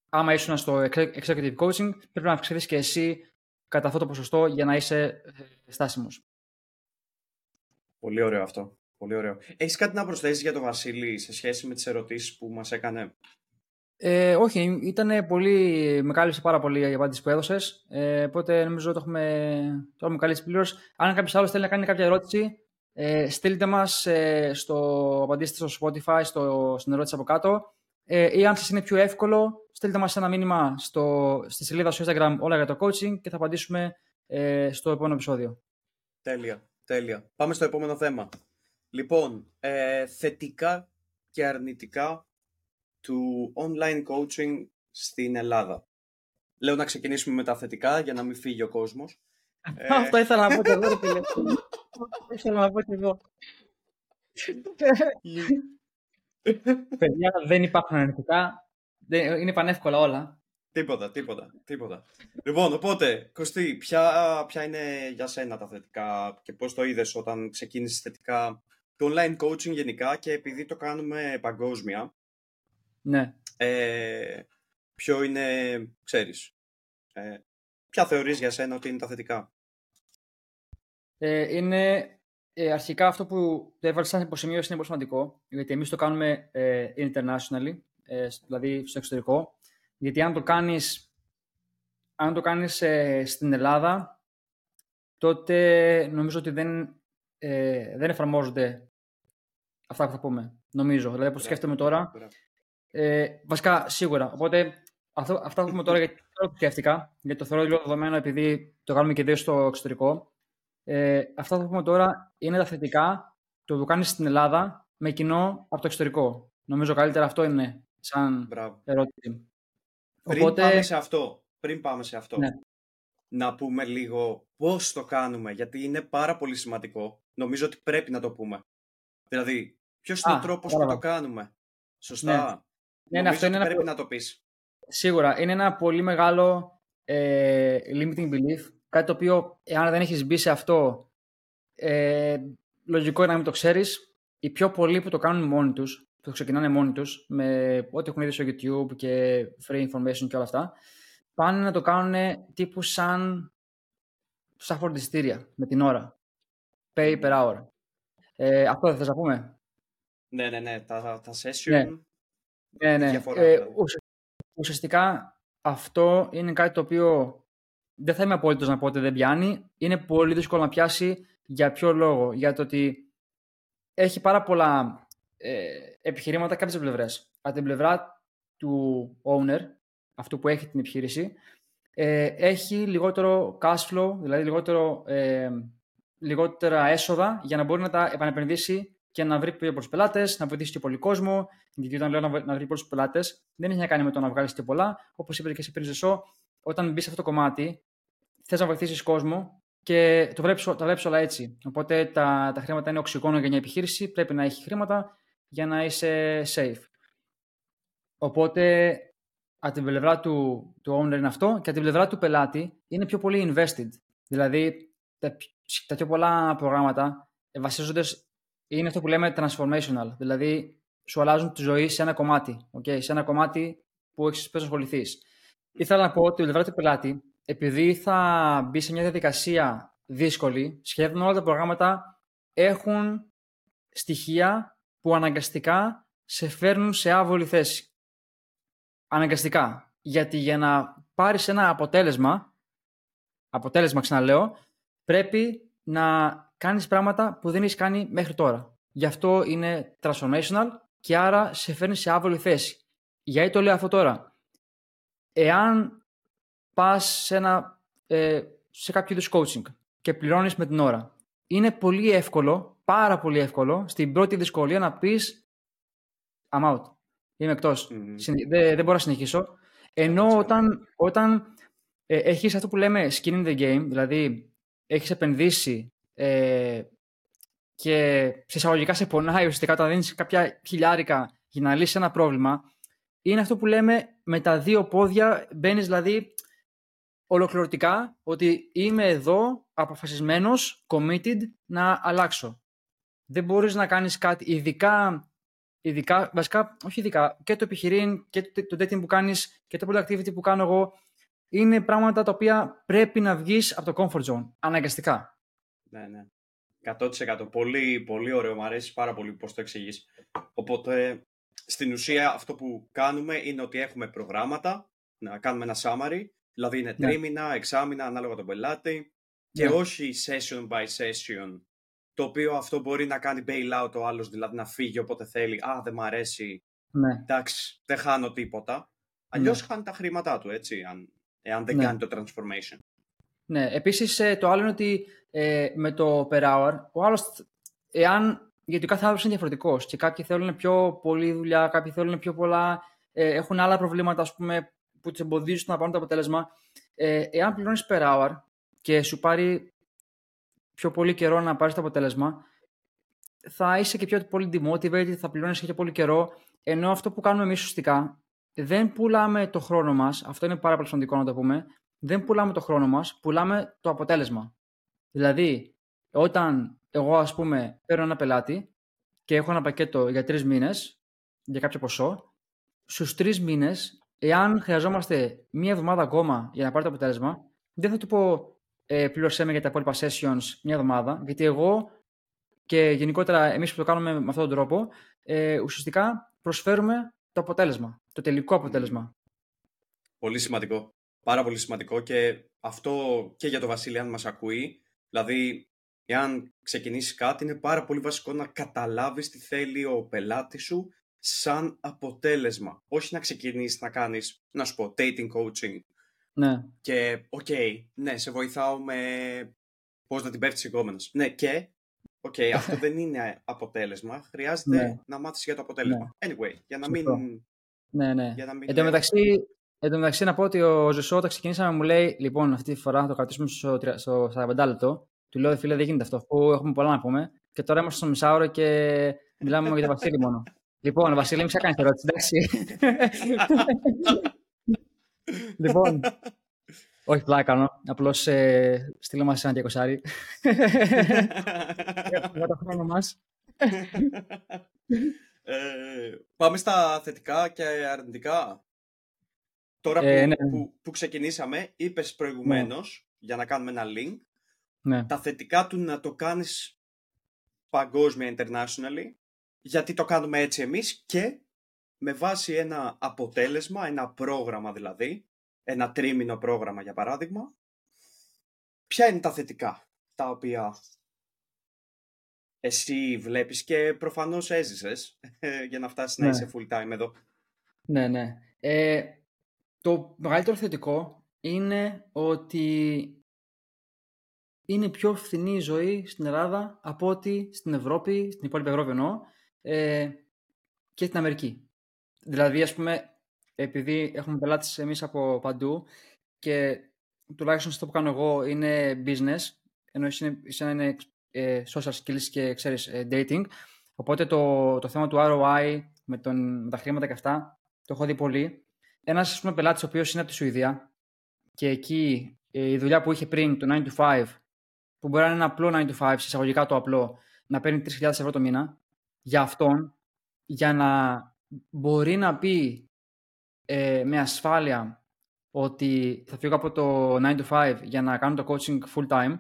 άμα ήσουν στο exec- executive coaching, πρέπει να αυξηθείς και εσύ κατά αυτό το ποσοστό για να είσαι ε, στάσιμος. Πολύ ωραίο αυτό. Πολύ ωραίο. Έχεις κάτι να προσθέσεις για τον Βασίλη σε σχέση με τις ερωτήσεις που μας έκανε; Ε, όχι, ήταν πολύ, με κάλυψε πάρα πολύ η απάντηση που έδωσες. Ε, οπότε νομίζω το έχουμε, το έχουμε καλύψει πλήρως. Αν κάποιος άλλος θέλει να κάνει κάποια ερώτηση, ε, στείλτε μας ε, στο, απαντήστε στο Spotify, στο, στην ερώτηση από κάτω. Ε, ή αν σας είναι πιο εύκολο, στείλτε μας ένα μήνυμα στο, στη σελίδα στο Instagram όλα για το coaching και θα απαντήσουμε ε, στο επόμενο επεισόδιο. Τέλεια. Τέλεια. Πάμε στο επόμενο θέμα. Λοιπόν, ε, θετικά και αρνητικά του online coaching στην Ελλάδα. Λέω να ξεκινήσουμε με τα θετικά για να μην φύγει ο κόσμος. Ε, <laughs> Αυτό ήθελα να πω και εγώ, ρε φίλε. <laughs> Αυτό ήθελα να πω και εγώ. Παιδιά, δεν υπάρχουν αρνητικά. Δεν- Είναι πανεύκολα όλα. Τίποτα, τίποτα, τίποτα. Λοιπόν, οπότε, Κωστή, ποια, ποια είναι για σένα τα θετικά και πώς το είδες όταν ξεκίνησες θετικά το online coaching γενικά και επειδή το κάνουμε παγκόσμια, Ναι. ε, ποιο είναι, ξέρεις, ε, ποια θεωρείς για σένα ότι είναι τα θετικά; Ε, είναι ε, αρχικά αυτό που το έβαλε σαν υποσημείωση είναι πολύ σημαντικό, γιατί εμείς το κάνουμε ε, internationally, ε, σ- δηλαδή στο εξωτερικό, γιατί αν το κάνεις, αν το κάνεις ε, στην Ελλάδα, τότε νομίζω ότι δεν, ε, δεν εφαρμόζονται αυτά που θα πούμε, νομίζω. Δηλαδή, όπως σκέφτομαι τώρα, Μπράβο. Ε, βασικά, σίγουρα. Οπότε, αυτό, αυτά που πούμε τώρα, γιατί τώρα το σκέφτηκα, γιατί το θεωρώ λίγο δεδομένο επειδή το κάνουμε και δύο στο εξωτερικό. Ε, αυτά που πούμε τώρα είναι τα θετικά το που κάνεις στην Ελλάδα με κοινό από το εξωτερικό. Νομίζω καλύτερα αυτό είναι σαν Μπράβο. ερώτηση. Πριν πάμε σε αυτό, πριν πάμε σε αυτό, Ναι. να πούμε λίγο πώς το κάνουμε, γιατί είναι πάρα πολύ σημαντικό. Νομίζω ότι πρέπει να το πούμε. Δηλαδή, ποιος είναι Α, ο τρόπος που κατάλαβα. το κάνουμε. Σωστά. Ναι, ναι, Νομίζω αυτό είναι ότι ένα πρέπει πο- να το πεις. Σίγουρα. Είναι ένα πολύ μεγάλο ε, limiting belief. Κάτι το οποίο, εάν δεν έχεις μπει σε αυτό, ε, λογικό είναι να μην το ξέρεις. Οι πιο πολλοί που το κάνουν μόνοι τους, που το ξεκινάνε μόνοι τους, με ό,τι έχουν δει στο YouTube και free information και όλα αυτά, πάνε να το κάνουν τύπου σαν, σαν φορτιστήρια, με την ώρα. Pay per hour. Ε, αυτό δεν θες να πούμε; Ναι, ναι, ναι. Τα, τα session. Ναι. Ναι, ναι. διαφορά, Ε, δηλαδή. ουσα- ουσιαστικά αυτό είναι κάτι το οποίο δεν θα είμαι απόλυτος να πω ότι δεν πιάνει. Είναι πολύ δύσκολο να πιάσει για ποιο λόγο; Για το ότι έχει πάρα πολλά ε, επιχειρήματα κάποιες πλευρές. Από την πλευρά του owner, αυτού που έχει την επιχείρηση, ε, έχει λιγότερο cash flow, δηλαδή λιγότερο, ε, λιγότερα έσοδα για να μπορεί να τα επανεπενδύσει και να βρει πιο πολλούς πελάτες, να βοηθήσει και πολύ κόσμο. Γιατί όταν λέω να, βρει- να βρει πολλούς πελάτες, δεν έχει να κάνει με το να βγάλεις και πολλά. Όπως είπε και εσύ πριν, Ζεσό, όταν μπει σε αυτό το κομμάτι, θες να βοηθήσεις κόσμο και το βλέπεις, τα βλέπεις όλα έτσι. Οπότε τα, τα χρήματα είναι οξυγόνο για μια επιχείρηση, πρέπει να έχει χρήματα για να είσαι safe. Οπότε από την πλευρά του, του owner είναι αυτό και από την πλευρά του πελάτη είναι πιο πολύ invested. Δηλαδή τα, τα πιο πολλά προγράμματα ε, βασίζονται, σ- είναι αυτό που λέμε transformational. Δηλαδή σου αλλάζουν τη ζωή σε ένα κομμάτι. Okay? Σε ένα κομμάτι που έχεις πρέπει να ασχοληθείς. Ήθελα να πω ότι η πλευρά του πελάτη, επειδή θα μπει σε μια διαδικασία δύσκολη, σχεδόν όλα τα προγράμματα έχουν στοιχεία που αναγκαστικά σε φέρνουν σε άβολη θέση. Αναγκαστικά. Γιατί για να πάρεις ένα αποτέλεσμα αποτέλεσμα, ξαναλέω, πρέπει να κάνεις πράγματα που δεν έχεις κάνει μέχρι τώρα. Γι' αυτό είναι transformational και άρα σε φέρνει σε άβολη θέση. Γιατί το λέω αυτό τώρα; Εάν πας σε, ένα, ε, σε κάποιο είδους coaching και πληρώνεις με την ώρα, είναι πολύ εύκολο, πάρα πολύ εύκολο, στην πρώτη δυσκολία να πεις I'm out. Είμαι εκτός. Mm. Δεν, δεν μπορώ να συνεχίσω. Ενώ όταν, όταν ε, έχεις αυτό που λέμε skin in the game, δηλαδή έχεις επενδύσει ε, και σε εισαγωγικά σε πονάει ουσιαστικά όταν δίνεις κάποια χιλιάρικα για να λύσεις ένα πρόβλημα, είναι αυτό που λέμε με τα δύο πόδια μπαίνεις δηλαδή ολοκληρωτικά ότι είμαι εδώ αποφασισμένος, committed να αλλάξω. Δεν μπορείς να κάνεις κάτι ειδικά ειδικά, βασικά, όχι ειδικά, και το επιχειρήν και το, dating που κάνεις και το productivity που κάνω εγώ, είναι πράγματα τα οποία πρέπει να βγεις από το comfort zone, αναγκαστικά. Ναι, ναι. 100%. Πολύ, πολύ ωραίο. Μου αρέσει πάρα πολύ πώς το εξηγείς. Οπότε, στην ουσία αυτό που κάνουμε είναι ότι έχουμε προγράμματα, να κάνουμε ένα summary, δηλαδή είναι ναι. τρίμηνα, εξάμηνα, ανάλογα τον πελάτη, και ναι. όχι session by session το οποίο αυτό μπορεί να κάνει bailout ο άλλος, δηλαδή να φύγει όποτε θέλει. Α, δεν μ' αρέσει. Ναι. Εντάξει, δεν χάνω τίποτα. Αλλιώς ναι. χάνει τα χρήματά του, έτσι, αν, εάν δεν ναι. κάνει το transformation. Ναι, επίσης ε, το άλλο είναι ότι ε, με το per hour, ο άλλος, εάν, γιατί ο κάθε άνθρωπος είναι διαφορετικός και κάποιοι θέλουν πιο πολλή δουλειά, κάποιοι θέλουν πιο πολλά, ε, έχουν άλλα προβλήματα, ας πούμε, που τους εμποδίζουν να πάρουν το αποτέλεσμα. Ε, εάν πληρώνεις per hour και σου πάρει πιο πολύ καιρό να πάρεις το αποτέλεσμα, θα είσαι και πιο πολύ demotivated, θα πληρώνεις και πιο πολύ καιρό. Ενώ αυτό που κάνουμε εμείς ουσιαστικά δεν πουλάμε το χρόνο μας, αυτό είναι πάρα πολύ σημαντικό να το πούμε. Δεν πουλάμε το χρόνο μας, πουλάμε το αποτέλεσμα. Δηλαδή, όταν εγώ, ας πούμε, παίρνω ένα πελάτη και έχω ένα πακέτο για τρεις μήνες, για κάποιο ποσό, στους τρεις μήνες, εάν χρειαζόμαστε μία εβδομάδα ακόμα για να πάρει το αποτέλεσμα, δεν θα του πω ε, πλήρωσέ με για τα υπόλοιπα sessions μια εβδομάδα, γιατί εγώ και γενικότερα εμείς που το κάνουμε με αυτόν τον τρόπο, ε, ουσιαστικά προσφέρουμε το αποτέλεσμα, το τελικό αποτέλεσμα. Πολύ σημαντικό. Πάρα πολύ σημαντικό και αυτό και για το Βασίλη αν μας ακούει, δηλαδή εάν ξεκινήσεις κάτι είναι πάρα πολύ βασικό να καταλάβεις τι θέλει ο πελάτης σου σαν αποτέλεσμα. Όχι να ξεκινήσεις να κάνεις, να σου πω, dating coaching ναι. Και, OK, okay, ναι, σε βοηθάω με πώς να την πέφτεις σε γκόμενο. Ναι, και, OK, okay, <laughs> αυτό δεν είναι αποτέλεσμα. Χρειάζεται ναι. να μάθεις για το αποτέλεσμα. Ναι. Anyway, για να μην. Ναι, ναι. Για να μην... Εν τω μεταξύ, Εν τω μεταξύ, να πω ότι ο Ζωσό, όταν ξεκινήσαμε, μου λέει: Λοιπόν, αυτή τη φορά θα το κρατήσουμε στο, στο 45 λεπτό. Του λέω: Φίλε, δεν γίνεται αυτό, αφού έχουμε πολλά να πούμε. Και τώρα είμαστε στο μισάωρο και μιλάμε για τον Βασίλη μόνο. Λοιπόν, Βασίλη, μην κάνεις ερώτηση, εντάξει. λοιπόν, όχι πλάκα κάνω. Απλώς ε, στείλω μας ένα διακοσάρι. για το χρόνο μας. Ε, πάμε στα θετικά και αρνητικά. Τώρα που, ε, ναι. που, που, ξεκινήσαμε, είπες προηγουμένως, ναι. για να κάνουμε ένα link, ναι. τα θετικά του να το κάνεις παγκόσμια, internationally, γιατί το κάνουμε έτσι εμείς και με βάση ένα αποτέλεσμα, ένα πρόγραμμα δηλαδή, ένα τρίμηνο πρόγραμμα για παράδειγμα, ποια είναι τα θετικά τα οποία εσύ βλέπεις και προφανώς έζησες ε, για να φτάσεις να ναι. είσαι full time εδώ. Ναι, ναι. Ε, το μεγαλύτερο θετικό είναι ότι είναι πιο φθηνή η ζωή στην Ελλάδα από ότι στην Ευρώπη, στην υπόλοιπη Ευρώπη εννοώ, ε, και στην Αμερική. Δηλαδή, ας πούμε, επειδή έχουμε πελάτες εμείς από παντού και τουλάχιστον αυτό που κάνω εγώ είναι business, ενώ εσύ είναι, είναι ε, social skills και ξέρεις ε, dating, οπότε το, το θέμα του ROI με, τον, με τα χρήματα και αυτά το έχω δει πολύ. Ένας ας πούμε πελάτης ο οποίος είναι από τη Σουηδία και εκεί ε, η δουλειά που είχε πριν, το 9 to 5, που μπορεί να είναι ένα απλό 9 to 5, εισαγωγικά το απλό, να παίρνει 3.000 ευρώ το μήνα, για αυτόν, για να μπορεί να πει ε, με ασφάλεια ότι θα φύγω από το 9 to 5 για να κάνω το coaching full time,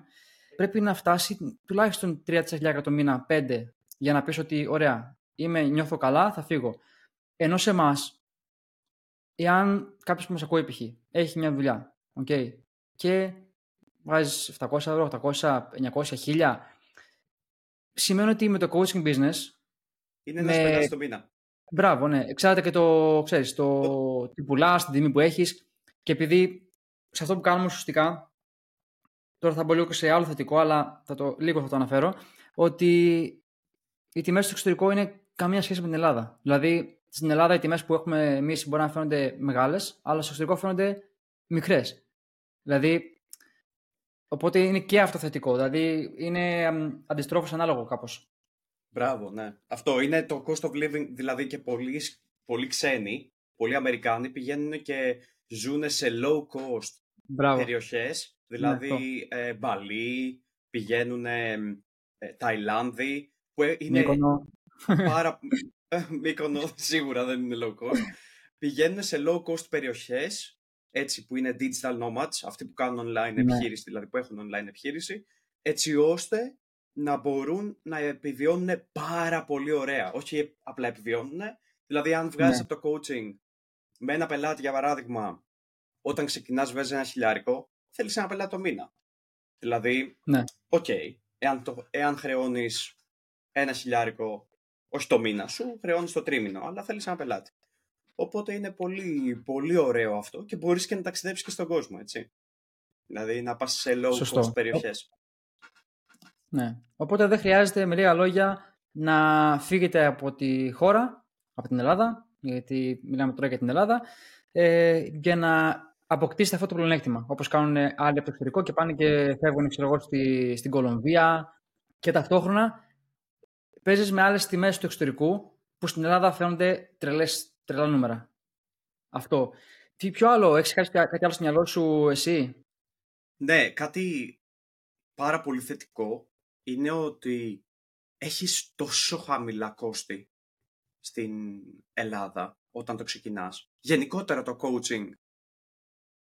πρέπει να φτάσει τουλάχιστον 3% το μήνα, 5, για να πεις ότι ωραία, είμαι, νιώθω καλά, θα φύγω. Ενώ σε εμάς, εάν κάποιος που μας ακούει π.χ. έχει μια δουλειά, okay, και βάζεις 700 ευρώ, 800, 900, 1000, σημαίνει ότι με το coaching business. Είναι ένας με... το μήνα. Μπράβο, ναι. Εξάρτητα και το, ξέρεις, το τι πουλάς, την τιμή που έχεις. Και επειδή σε αυτό που κάνουμε ουσιαστικά, τώρα θα μπω λίγο σε άλλο θετικό, αλλά θα το, λίγο θα το αναφέρω, ότι οι τιμές στο εξωτερικό είναι καμία σχέση με την Ελλάδα. Δηλαδή, στην Ελλάδα οι τιμές που έχουμε εμείς μπορεί να φαίνονται μεγάλες, αλλά στο εξωτερικό φαίνονται μικρές. Δηλαδή, οπότε είναι και αυτό θετικό. Δηλαδή, είναι αντιστρόφως ανάλογο κάπως. Μπράβο, ναι. Αυτό είναι το cost of living, δηλαδή και πολλοί, πολλοί ξένοι, πολλοί Αμερικάνοι πηγαίνουν και ζουν σε low cost περιοχέ. περιοχές, δηλαδή ναι, ε, Μπαλί, πηγαίνουν ε, Ταϊλάνδη, που ε, είναι Μύκονο. πάρα... <laughs> Μύκονο σίγουρα δεν είναι low cost. πηγαίνουν σε low cost περιοχές, έτσι που είναι digital nomads, αυτοί που κάνουν online ναι. επιχείρηση, δηλαδή που έχουν online επιχείρηση, έτσι ώστε να μπορούν να επιβιώνουν πάρα πολύ ωραία. Όχι απλά επιβιώνουν. Δηλαδή, αν βγάζεις ναι. από το coaching με ένα πελάτη, για παράδειγμα, όταν ξεκινάς, βγάζει ένα χιλιάρικο, θέλεις ένα πελάτη το μήνα. Δηλαδή, ναι. OK, okay, εάν, το, εάν χρεώνεις ένα χιλιάρικο, όχι το μήνα σου, χρεώνεις το τρίμηνο, αλλά θέλεις ένα πελάτη. Οπότε είναι πολύ, πολύ ωραίο αυτό και μπορείς και να ταξιδέψεις και στον κόσμο, έτσι. Δηλαδή να πας σε low cost περιοχές. Ναι. Οπότε δεν χρειάζεται με λίγα λόγια να φύγετε από τη χώρα, από την Ελλάδα, γιατί μιλάμε τώρα για την Ελλάδα, ε, για να αποκτήσετε αυτό το πλεονέκτημα. Όπως κάνουν άλλοι από το εξωτερικό και πάνε και φεύγουν ξέρω εγώ, στη, στην Κολομβία και ταυτόχρονα παίζεις με άλλες τιμές του εξωτερικού που στην Ελλάδα φαίνονται τρελές, τρελά νούμερα. Αυτό. Τι πιο άλλο, έχεις κάτι, κάτι άλλο στο μυαλό σου εσύ; Ναι, κάτι πάρα πολύ θετικό είναι ότι έχεις τόσο χαμηλά κόστη στην Ελλάδα όταν το ξεκινάς. Γενικότερα το coaching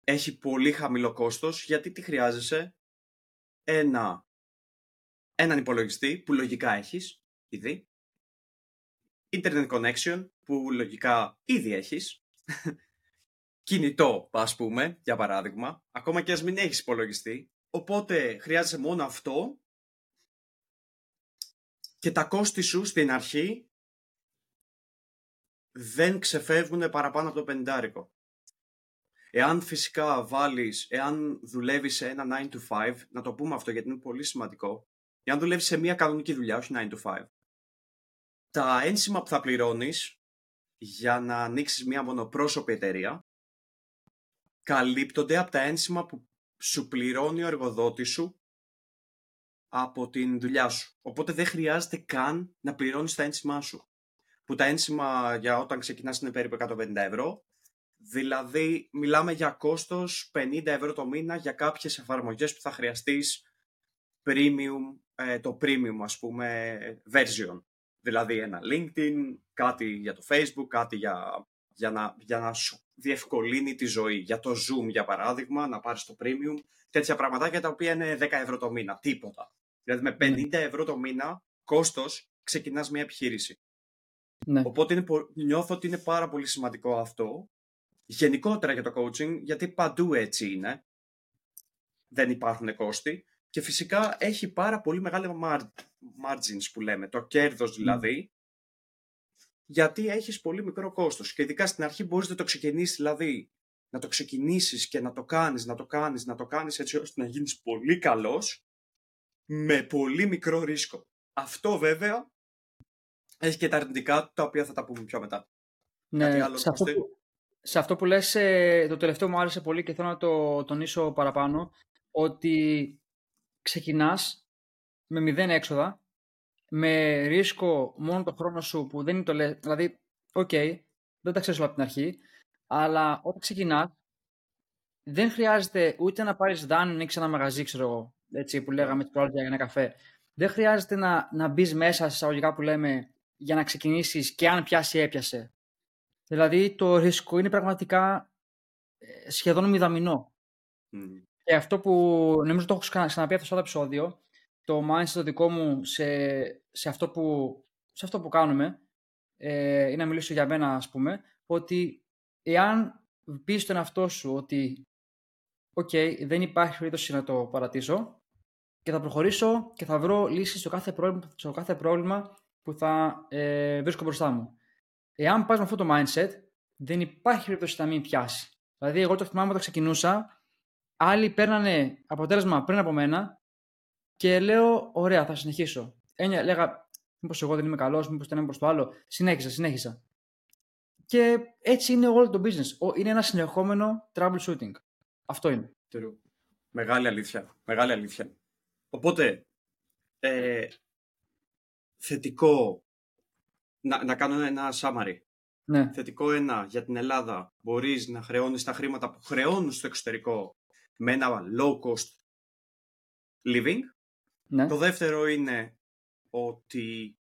έχει πολύ χαμηλό κόστος γιατί τι χρειάζεσαι; Ένα, έναν υπολογιστή που λογικά έχεις ήδη. Internet connection που λογικά ήδη έχεις. <laughs> Κινητό ας πούμε για παράδειγμα. Ακόμα και ας μην έχεις υπολογιστή. Οπότε χρειάζεσαι μόνο αυτό και τα κόστη σου στην αρχή δεν ξεφεύγουν παραπάνω από το πεντάρικο. Εάν φυσικά βάλεις, εάν δουλεύεις σε ένα 9 to 5, να το πούμε αυτό γιατί είναι πολύ σημαντικό, εάν δουλεύεις σε μια κανονική δουλειά, όχι 9 to 5, τα ένσημα που θα πληρώνεις για να ανοίξεις μια μονοπρόσωπη εταιρεία καλύπτονται από τα ένσημα που σου πληρώνει ο εργοδότης σου από την δουλειά σου. Οπότε δεν χρειάζεται καν να πληρώνεις τα ένσημά σου. Που τα ένσημα για όταν ξεκινάς είναι περίπου 150 ευρώ. Δηλαδή μιλάμε για κόστος 50 ευρώ το μήνα για κάποιες εφαρμογές που θα χρειαστείς premium, ε, το premium ας πούμε version. Δηλαδή ένα LinkedIn, κάτι για το Facebook, κάτι για, για, να, για να σου διευκολύνει τη ζωή. Για το Zoom για παράδειγμα, να πάρεις το premium, τέτοια πραγματάκια τα οποία είναι 10 ευρώ το μήνα, τίποτα. Δηλαδή με 50 ναι. ευρώ το μήνα κόστος ξεκινάς μια επιχείρηση. Ναι. Οπότε είναι, νιώθω ότι είναι πάρα πολύ σημαντικό αυτό. Γενικότερα για το coaching, γιατί παντού έτσι είναι. Δεν υπάρχουν κόστη. Και φυσικά έχει πάρα πολύ μεγάλα margins που λέμε, το κέρδος δηλαδή, γιατί έχεις πολύ μικρό κόστος. Και ειδικά στην αρχή μπορείς να το ξεκινήσεις, δηλαδή να το ξεκινήσεις και να το κάνεις, να το κάνεις, να το κάνεις έτσι ώστε να γίνεις πολύ καλός με πολύ μικρό ρίσκο. Αυτό βέβαια έχει και τα αρνητικά τα οποία θα τα πούμε πιο μετά. Ναι, άλλο σε, αυτό που, σε αυτό που λες, ε, το τελευταίο μου άρεσε πολύ και θέλω να το τονίσω παραπάνω, ότι ξεκινάς με μηδέν έξοδα, με ρίσκο μόνο το χρόνο σου που δεν είναι το λέει, δηλαδή, OK, okay, δεν τα ξέρεις όλα από την αρχή, αλλά όταν ξεκινάς, δεν χρειάζεται ούτε να πάρεις δάνειο να ανοίξει ένα μαγαζί, ξέρω εγώ, έτσι, που λέγαμε την για ένα καφέ. Δεν χρειάζεται να, να μπεις μέσα σε εισαγωγικά που λέμε για να ξεκινήσεις και αν πιάσει, έπιασε. Δηλαδή το ρίσκο είναι πραγματικά ε, σχεδόν μηδαμινό. Mm. Και αυτό που νομίζω το έχω ξαναπεί αυτό στο επεισόδιο, το mindset το δικό μου σε, σε, αυτό, που, σε αυτό που κάνουμε, ε, είναι να μιλήσω για μένα ας πούμε, ότι εάν πεις στον εαυτό σου ότι OK, okay, δεν υπάρχει περίπτωση να το παρατήσω και θα προχωρήσω και θα βρω λύσεις στο κάθε πρόβλημα, στο κάθε πρόβλημα που θα ε, βρίσκω μπροστά μου. Εάν πας με αυτό το mindset, δεν υπάρχει περίπτωση να μην πιάσει. Δηλαδή, εγώ το θυμάμαι όταν ξεκινούσα, άλλοι παίρνανε αποτέλεσμα πριν από μένα και λέω, ωραία, θα συνεχίσω. Έννοια, λέγα, μήπως εγώ δεν είμαι καλός, μήπως δεν είμαι προς το άλλο. Συνέχισα, συνέχισα. Και έτσι είναι όλο το business. Είναι ένα συνεχόμενο troubleshooting. Αυτό είναι. Μεγάλη αλήθεια. Μεγάλη αλήθεια. Οπότε, ε, θετικό, να, να κάνω ένα summary. Ναι. Θετικό ένα, για την Ελλάδα μπορείς να χρεώνεις τα χρήματα που χρεώνουν στο εξωτερικό με ένα low cost living. Ναι. Το δεύτερο είναι ότι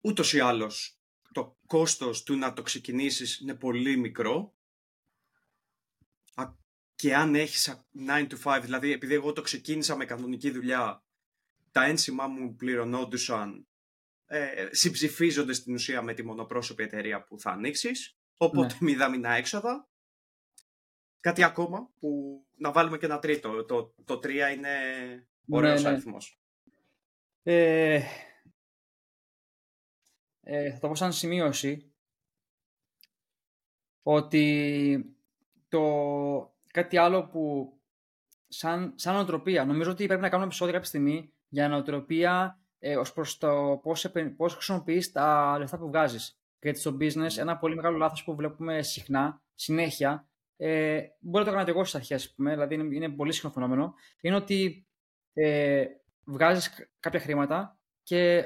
ούτως ή άλλως το κόστος του να το ξεκινήσεις είναι πολύ μικρό και αν έχεις 9 to 5, δηλαδή επειδή εγώ το ξεκίνησα με κανονική δουλειά, τα ένσημά μου πληρωνόντουσαν, ε, συμψηφίζονται στην ουσία με τη μονοπρόσωπη εταιρεία που θα ανοίξεις. οπότε ναι. μηδαμινά έξοδα. Κάτι ακόμα που να βάλουμε και ένα τρίτο. Το, το 3 είναι ωραίος ναι, ναι. αριθμός. Ε, ε, θα το πω σαν σημείωση ότι το κάτι άλλο που σαν, σαν νοοτροπία, νομίζω ότι πρέπει να κάνουμε επεισόδιο κάποια στιγμή για νοοτροπία ε, ως προς το πώς, πώς χρησιμοποιείς τα λεφτά που βγάζεις. Γιατί στο business ένα πολύ μεγάλο λάθος που βλέπουμε συχνά, συνέχεια, ε, μπορεί να το κάνω και εγώ στις αρχές, δηλαδή είναι, είναι πολύ συχνό φαινόμενο, είναι ότι ε, βγάζεις κάποια χρήματα και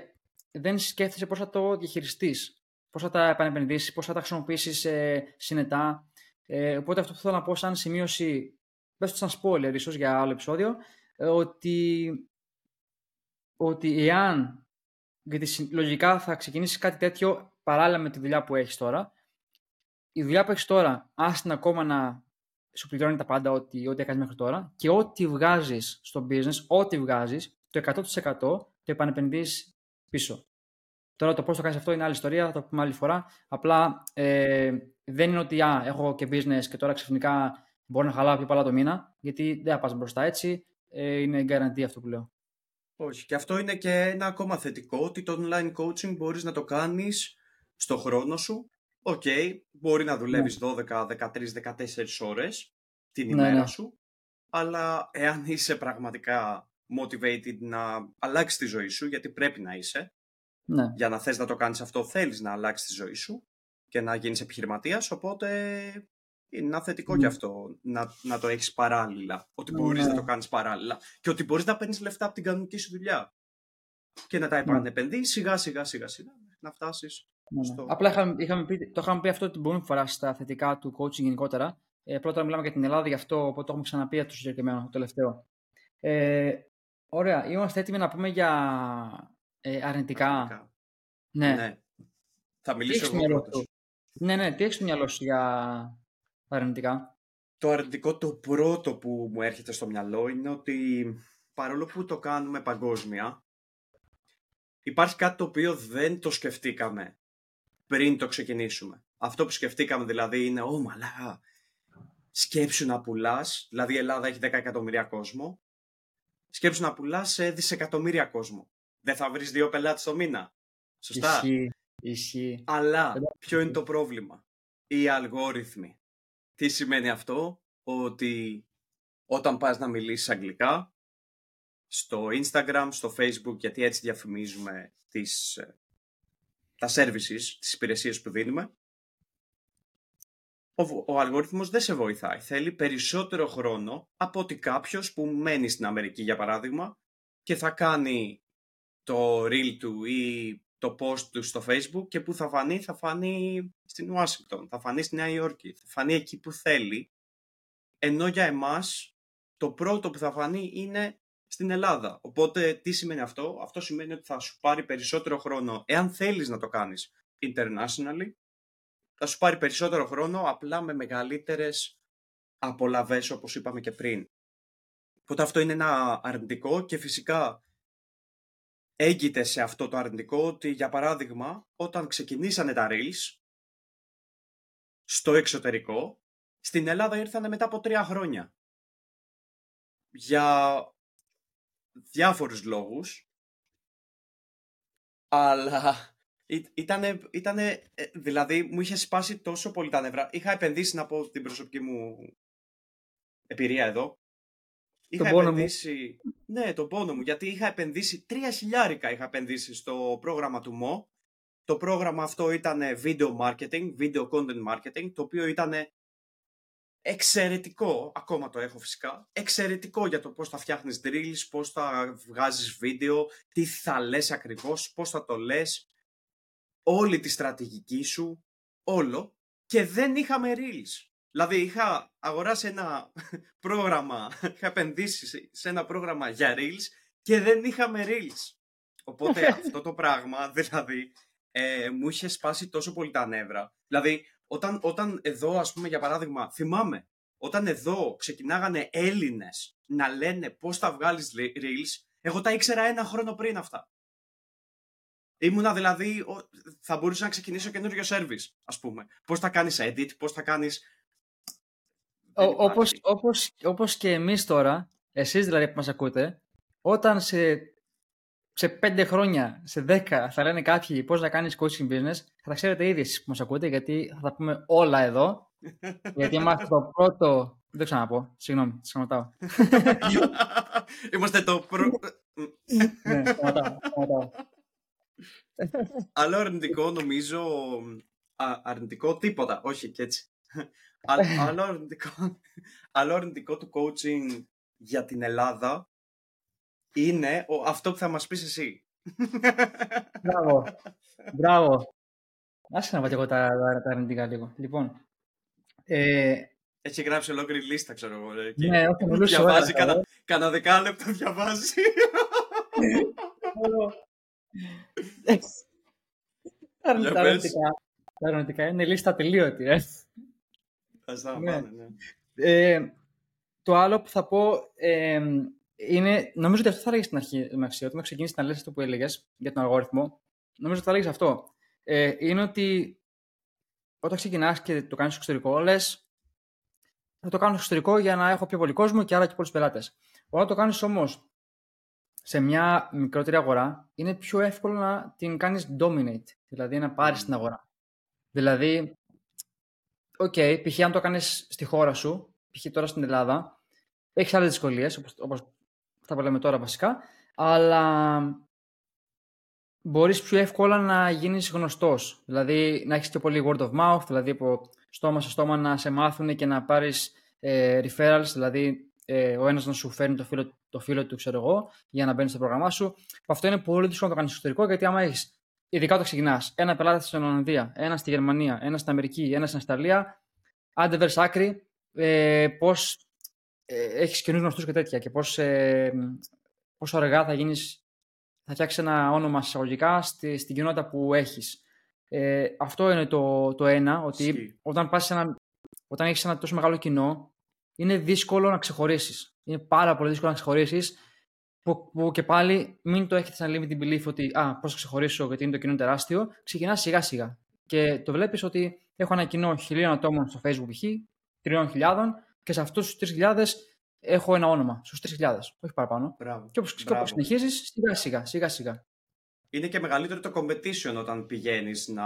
δεν σκέφτεσαι πώς θα το διαχειριστείς, πώς θα τα επανεπενδύσεις, πώς θα τα χρησιμοποιήσεις ε, συνετά. Ε, οπότε αυτό που θέλω να πω σαν σημείωση, πες το σαν spoiler ίσως για άλλο επεισόδιο, ε, ότι, ότι εάν, γιατί λογικά θα ξεκινήσεις κάτι τέτοιο παράλληλα με τη δουλειά που έχεις τώρα, η δουλειά που έχεις τώρα, άστην ακόμα να σου πληρώνει τα πάντα ό,τι, ό,τι έκανες μέχρι τώρα και ό,τι βγάζεις στο business, ό,τι βγάζεις, το 100% το επανεπενδύεις πίσω. Τώρα το πώς το κάνεις αυτό είναι άλλη ιστορία, θα το πούμε άλλη φορά. Απλά ε, δεν είναι ότι α, έχω και business και τώρα ξαφνικά μπορώ να χαλάω πιο πολλά το μήνα, γιατί δεν θα πας μπροστά έτσι. Ε, είναι guarantee αυτό που λέω. Όχι. Και αυτό είναι και ένα ακόμα θετικό, ότι το online coaching μπορείς να το κάνεις στο χρόνο σου. OK, okay, μπορεί να δουλεύεις 12, 13, 14 ώρες την ναι, ημέρα ναι. σου, αλλά εάν είσαι πραγματικά motivated να αλλάξεις τη ζωή σου, γιατί πρέπει να είσαι, ναι. Για να θες να το κάνεις αυτό θέλεις να αλλάξεις τη ζωή σου και να γίνεις επιχειρηματίας, οπότε είναι ένα θετικό ναι. και αυτό να, να το έχεις παράλληλα. Ότι μπορείς να το κάνεις παράλληλα και ότι μπορείς να παίρνεις λεφτά από την κανονική σου δουλειά και να τα επανεπενδύεις σιγά σιγά σιγά σιγά να φτάσεις στο... Απλά είχαμε, είχαμε πει, το είχαμε πει αυτό την προηγούμενη φορά στα θετικά του coaching γενικότερα. Ε, πρώτα μιλάμε για την Ελλάδα, γι' αυτό οπότε το έχουμε ξαναπεί αυτό το συγκεκριμένο, το τελευταίο. Ε, ωραία, είμαστε έτοιμοι να πούμε για ε, αρνητικά. Ναι. ναι. Θα μιλήσω εγώ πρώτος. Ναι, ναι. Τι έχεις στο μυαλό σου για αρνητικά; Το αρνητικό το πρώτο που μου έρχεται στο μυαλό είναι ότι παρόλο που το κάνουμε παγκόσμια, υπάρχει κάτι το οποίο δεν το σκεφτήκαμε πριν το ξεκινήσουμε. Αυτό που σκεφτήκαμε δηλαδή είναι, ω μαλά, σκέψου να πουλάς, δηλαδή η Ελλάδα έχει 10 εκατομμύρια κόσμο, σκέψου να πουλάς σε δισεκατομμύρια κόσμο δεν θα βρεις δύο πελάτες το μήνα. Σωστά. Ισχύει. Ισχύει. Αλλά ποιο είναι το πρόβλημα; Οι αλγόριθμοι. Τι σημαίνει αυτό; Ότι όταν πας να μιλήσεις αγγλικά, στο Instagram, στο Facebook, γιατί έτσι διαφημίζουμε τις, ε, τα services, τις υπηρεσίες που δίνουμε, ο, ο αλγόριθμος δεν σε βοηθάει. Θέλει περισσότερο χρόνο από ότι κάποιος που μένει στην Αμερική, για παράδειγμα, και θα κάνει το reel του ή το post του στο facebook και που θα φανεί, θα φανεί στην Ουάσιγκτον, θα φανεί στη Νέα Υόρκη, θα φανεί εκεί που θέλει, ενώ για εμάς το πρώτο που θα φανεί είναι στην Ελλάδα. Οπότε τι σημαίνει αυτό, αυτό σημαίνει ότι θα σου πάρει περισσότερο χρόνο, εάν θέλεις να το κάνεις internationally, θα σου πάρει περισσότερο χρόνο απλά με μεγαλύτερες απολαβές όπως είπαμε και πριν. Οπότε αυτό είναι ένα αρνητικό και φυσικά έγκυται σε αυτό το αρνητικό ότι, για παράδειγμα, όταν ξεκινήσανε τα Reels στο εξωτερικό, στην Ελλάδα ήρθανε μετά από τρία χρόνια. για διάφορους λόγους αλλά ήτανε, ήτανε, ε, δηλαδή μου είχε σπάσει τόσο πολύ τα νεύρα. Είχα επενδύσει να πω την προσωπική μου εμπειρία εδώ. Είχα επενδύσει, ναι, τον πόνο μου, γιατί είχα επενδύσει τρία χιλιάρικα είχα επενδύσει στο πρόγραμμα του ΜΟ. Το πρόγραμμα αυτό ήταν video marketing, video content marketing, το οποίο ήταν εξαιρετικό, ακόμα το έχω φυσικά, εξαιρετικό για το πώς θα φτιάχνεις drills, πώς θα βγάζεις βίντεο, τι θα λες ακριβώς, πώς θα το λες, όλη τη στρατηγική σου, όλο και δεν είχαμε reels. Δηλαδή είχα αγοράσει ένα <laughs> πρόγραμμα, είχα επενδύσει σε ένα πρόγραμμα για reels και δεν είχαμε reels. Οπότε αυτό το πράγμα <laughs> δηλαδή ε, μου είχε σπάσει τόσο πολύ τα νεύρα. Δηλαδή όταν, όταν εδώ ας πούμε για παράδειγμα θυμάμαι όταν εδώ ξεκινάγανε Έλληνες να λένε πώς θα βγάλεις reels εγώ τα ήξερα ένα χρόνο πριν αυτά. Ήμουνα δηλαδή, θα μπορούσα να ξεκινήσω καινούριο service, ας πούμε. Πώς θα κάνεις edit, πώς θα κάνεις... όπως, όπως, όπως και εμείς τώρα, εσείς δηλαδή που μας ακούτε, όταν σε, σε πέντε χρόνια, σε δέκα θα λένε κάποιοι πώς να κάνεις coaching business, θα τα ξέρετε ήδη εσείς που μας ακούτε, γιατί θα τα πούμε όλα εδώ. <laughs> γιατί είμαστε το πρώτο... Δεν ξαναπώ, συγγνώμη, σταματάω. <laughs> Είμαστε το πρώτο... ναι, σταματάω, σταματάω. Άλλο αρνητικό νομίζω. Α, αρνητικό τίποτα, όχι και έτσι. Άλλο, αρνητικό, άλλο αρνητικό του coaching για την Ελλάδα είναι ο, αυτό που θα μας πεις εσύ. Μπράβο. Μπράβο. Άσε να βάλω εγώ τα, τα, αρνητικά λίγο. Λοιπόν, ε, έχει γράψει ολόκληρη λίστα, ξέρω εγώ. Ναι, όχι, μιλούσε Διαβάζει, κανένα κανα δεκάλεπτο διαβάζει. τα αρνητικά. είναι λίστα τελείωτη, ε. Ναι. ναι. Ε, το άλλο που θα πω ε, είναι, νομίζω ότι αυτό θα έλεγες στην αρχή, Μαξί, όταν ξεκίνησες να λες αυτό που έλεγες για τον αλγόριθμο, νομίζω ότι θα έλεγες αυτό. Ε, είναι ότι όταν ξεκινάς και το κάνεις στο εξωτερικό, λες, θα το κάνω στο εξωτερικό για να έχω πιο πολύ κόσμο και άρα και πολλούς πελάτες. Όταν το κάνεις όμως σε μια μικρότερη αγορά, είναι πιο εύκολο να την κάνεις dominate, δηλαδή να πάρεις την αγορά. Δηλαδή, OK, okay, π.χ. αν το κάνεις στη χώρα σου, π.χ. τώρα στην Ελλάδα, έχεις άλλες δυσκολίες, όπως, όπως αυτά που λέμε τώρα βασικά, αλλά μπορείς πιο εύκολα να γίνεις γνωστός. Δηλαδή, να έχεις και πολύ word of mouth, δηλαδή από στόμα σε στόμα να σε μάθουν και να πάρεις ε, referrals, δηλαδή ε, ο ένας να σου φέρνει το φίλο, το φίλο του, ξέρω εγώ, για να μπαίνεις στο πρόγραμμά σου. Αυτό είναι πολύ δύσκολο να το κάνεις στο εξωτερικό, γιατί άμα έχεις, ειδικά όταν ξεκινάς, ένα πελάτη στην Ολλανδία, ένα στη Γερμανία, ένα στην Αμερική, ένα στην Αυστραλία, άντε βέρ άκρη, ε, πώς ε, έχεις καινούριου γνωστούς και τέτοια και πώς ε, πόσο αργά θα γίνεις, θα φτιάξεις ένα όνομα εισαγωγικά στη, στην κοινότητα που έχεις. Ε, αυτό είναι το, το ένα, ότι όταν, πας ένα, όταν έχεις ένα τόσο μεγάλο κοινό, είναι δύσκολο να ξεχωρίσεις. Είναι πάρα πολύ δύσκολο να ξεχωρίσεις. Που, που, και πάλι μην το έχετε σαν limiting belief ότι α, πώς θα ξεχωρίσω γιατί είναι το κοινό τεράστιο. Ξεκινά σιγά σιγά. Και το βλέπεις ότι έχω ένα κοινό χιλίων ατόμων στο Facebook π.χ., τριών χιλιάδων και σε αυτούς τους 3.000 έχω ένα όνομα. Στους 3.000, όχι παραπάνω. Μπράβο. Και όπως συνεχίζεις, σιγά σιγά, σιγά σιγά. Είναι και μεγαλύτερο το competition όταν πηγαίνεις να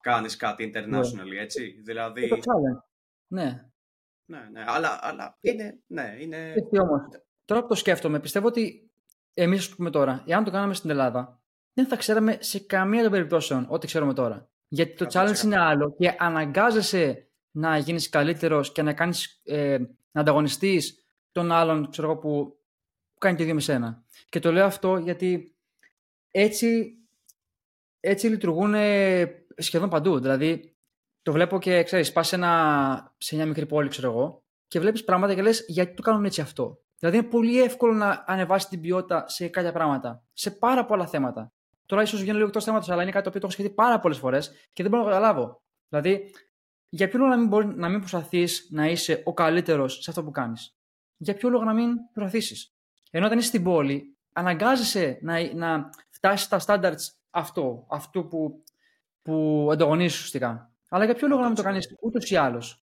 κάνεις κάτι internationally, ναι. έτσι. Δηλαδή. Ναι. Ναι, ναι, αλλά, αλλά είναι, ναι, είναι... Έτσι όμως, τώρα που το σκέφτομαι, πιστεύω ότι εμείς, πούμε τώρα, εάν το κάναμε στην Ελλάδα, δεν θα ξέραμε σε καμία των περιπτώσεων ό,τι ξέρουμε τώρα. Γιατί το challenge είναι άλλο και αναγκάζεσαι να γίνεις καλύτερος και να κάνεις, ε, να ανταγωνιστείς τον άλλον, ξέρω εγώ, που, κάνει το ίδιο με σένα. Και το λέω αυτό γιατί έτσι, έτσι λειτουργούν σχεδόν παντού. Δηλαδή, το βλέπω και ξέρεις, πας σε, σε μια μικρή πόλη, ξέρω εγώ, και βλέπεις πράγματα και λες γιατί το κάνουν έτσι αυτό. Δηλαδή είναι πολύ εύκολο να ανεβάσει την ποιότητα σε κάποια πράγματα, σε πάρα πολλά θέματα. Τώρα ίσως βγαίνω λίγο εκτός θέματος, αλλά είναι κάτι το οποίο το έχω σκεφτεί πάρα πολλές φορές και δεν μπορώ να καταλάβω. Δηλαδή, για ποιο λόγο να μην, μπορείς, να μην προσπαθείς να είσαι ο καλύτερος σε αυτό που κάνεις; Για ποιο λόγο να μην προσπαθήσεις; Ενώ όταν είσαι στην πόλη, αναγκάζεσαι να, να φτάσεις στα standards αυτό, αυτό που, που ανταγωνίζεις ουσιαστικά. Αλλά για ποιο λόγο να μην το κάνεις ούτως ή άλλως;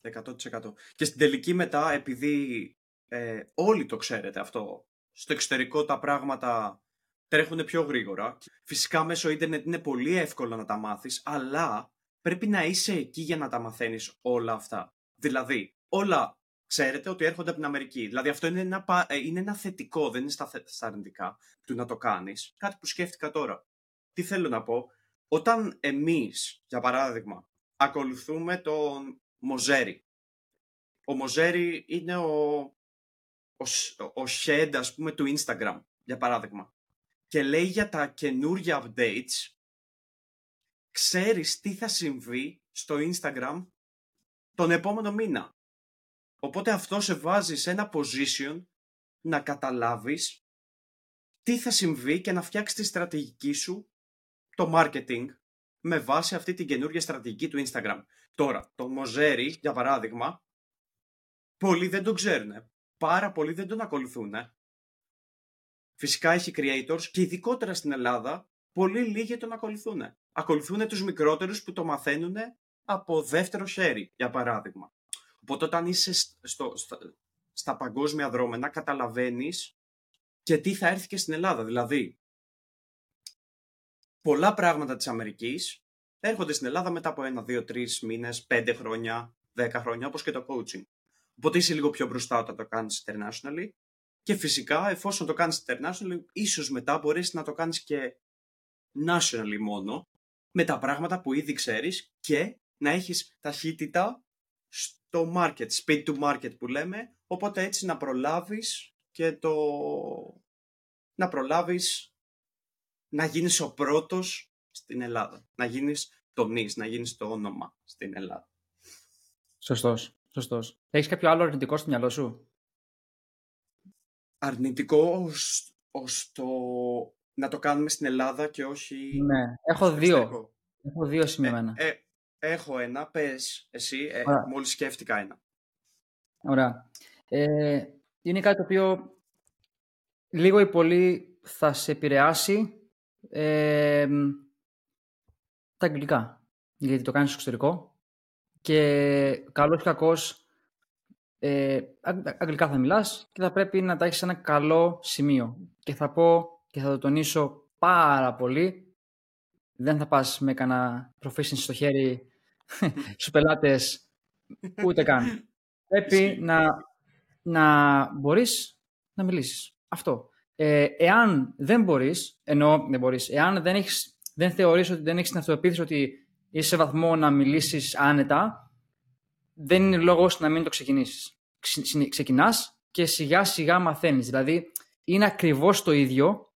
100%. Και στην τελική μετά, επειδή ε, όλοι το ξέρετε αυτό. Στο εξωτερικό τα πράγματα τρέχουν πιο γρήγορα. Φυσικά μέσω ίντερνετ είναι πολύ εύκολο να τα μάθεις, αλλά πρέπει να είσαι εκεί για να τα μαθαίνεις όλα αυτά. Δηλαδή, όλα ξέρετε ότι έρχονται από την Αμερική. Δηλαδή αυτό είναι ένα, ε, είναι ένα θετικό, δεν είναι στα, στα αρνητικά του να το κάνεις. Κάτι που σκέφτηκα τώρα. Τι θέλω να πω. Όταν εμείς, για παράδειγμα, ακολουθούμε τον Μοζέρι. Ο Μοζέρι είναι ο, ο, ο head, ας πούμε, του Instagram, για παράδειγμα. Και λέει για τα καινούργια updates, ξέρεις τι θα συμβεί στο Instagram τον επόμενο μήνα. Οπότε αυτό σε βάζει σε ένα position να καταλάβεις τι θα συμβεί και να φτιάξεις τη στρατηγική σου, το marketing, με βάση αυτή την καινούργια στρατηγική του Instagram. Τώρα, το Moζέρι, για παράδειγμα, πολλοί δεν τον ξέρουν. Πάρα πολλοί δεν τον ακολουθούν. Φυσικά έχει creators και ειδικότερα στην Ελλάδα, πολύ λίγοι τον ακολουθούν. Ακολουθούν τους μικρότερους που το μαθαίνουν από δεύτερο χέρι, για παράδειγμα. Οπότε όταν είσαι στο, στα, στα παγκόσμια δρόμενα, καταλαβαίνεις και τι θα έρθει και στην Ελλάδα. Δηλαδή, πολλά πράγματα της Αμερικής έρχονται στην Ελλάδα μετά από ένα, δύο, τρεις μήνες, πέντε χρόνια, δέκα χρόνια, όπως και το coaching. Οπότε είσαι λίγο πιο μπροστά όταν το κάνεις internationally και φυσικά εφόσον το κάνεις internationally, ίσως μετά μπορείς να το κάνεις και nationally μόνο, με τα πράγματα που ήδη ξέρεις και να έχεις ταχύτητα στο market, speed to market που λέμε, οπότε έτσι να προλάβεις και το... να προλάβεις να γίνεις ο πρώτος στην Ελλάδα. Να γίνεις το νης, να γίνεις το όνομα στην Ελλάδα. Σωστός, σωστός. Έχεις κάποιο άλλο αρνητικό στο μυαλό σου; Αρνητικό ως, το να το κάνουμε στην Ελλάδα και όχι... Ναι, έχω δύο. Έχω δύο σημειωμένα. Ε, ε, έχω ένα, πες εσύ, ε, μόλις σκέφτηκα ένα. Ωραία. Ε, είναι κάτι το οποίο λίγο ή πολύ θα σε επηρεάσει ε, τα αγγλικά. Γιατί το κάνεις στο εξωτερικό και καλός ή κακός ε, αγγλικά θα μιλάς και θα πρέπει να τα έχεις σε ένα καλό σημείο. Και θα πω και θα το τονίσω πάρα πολύ δεν θα πας με κανένα proficiency στο χέρι <laughs> στους πελάτες ούτε καν. <laughs> Πρέπει να, να μπορείς να μιλήσεις. Αυτό. Ε, εάν δεν μπορείς, ενώ δεν μπορείς, εάν δεν, έχεις, δεν θεωρείς ότι δεν έχεις την αυτοεπίθεση ότι είσαι σε βαθμό να μιλήσεις άνετα, δεν είναι λόγος να μην το ξεκινήσεις. Ξεκινάς και σιγά σιγά μαθαίνεις. Δηλαδή, είναι ακριβώς το ίδιο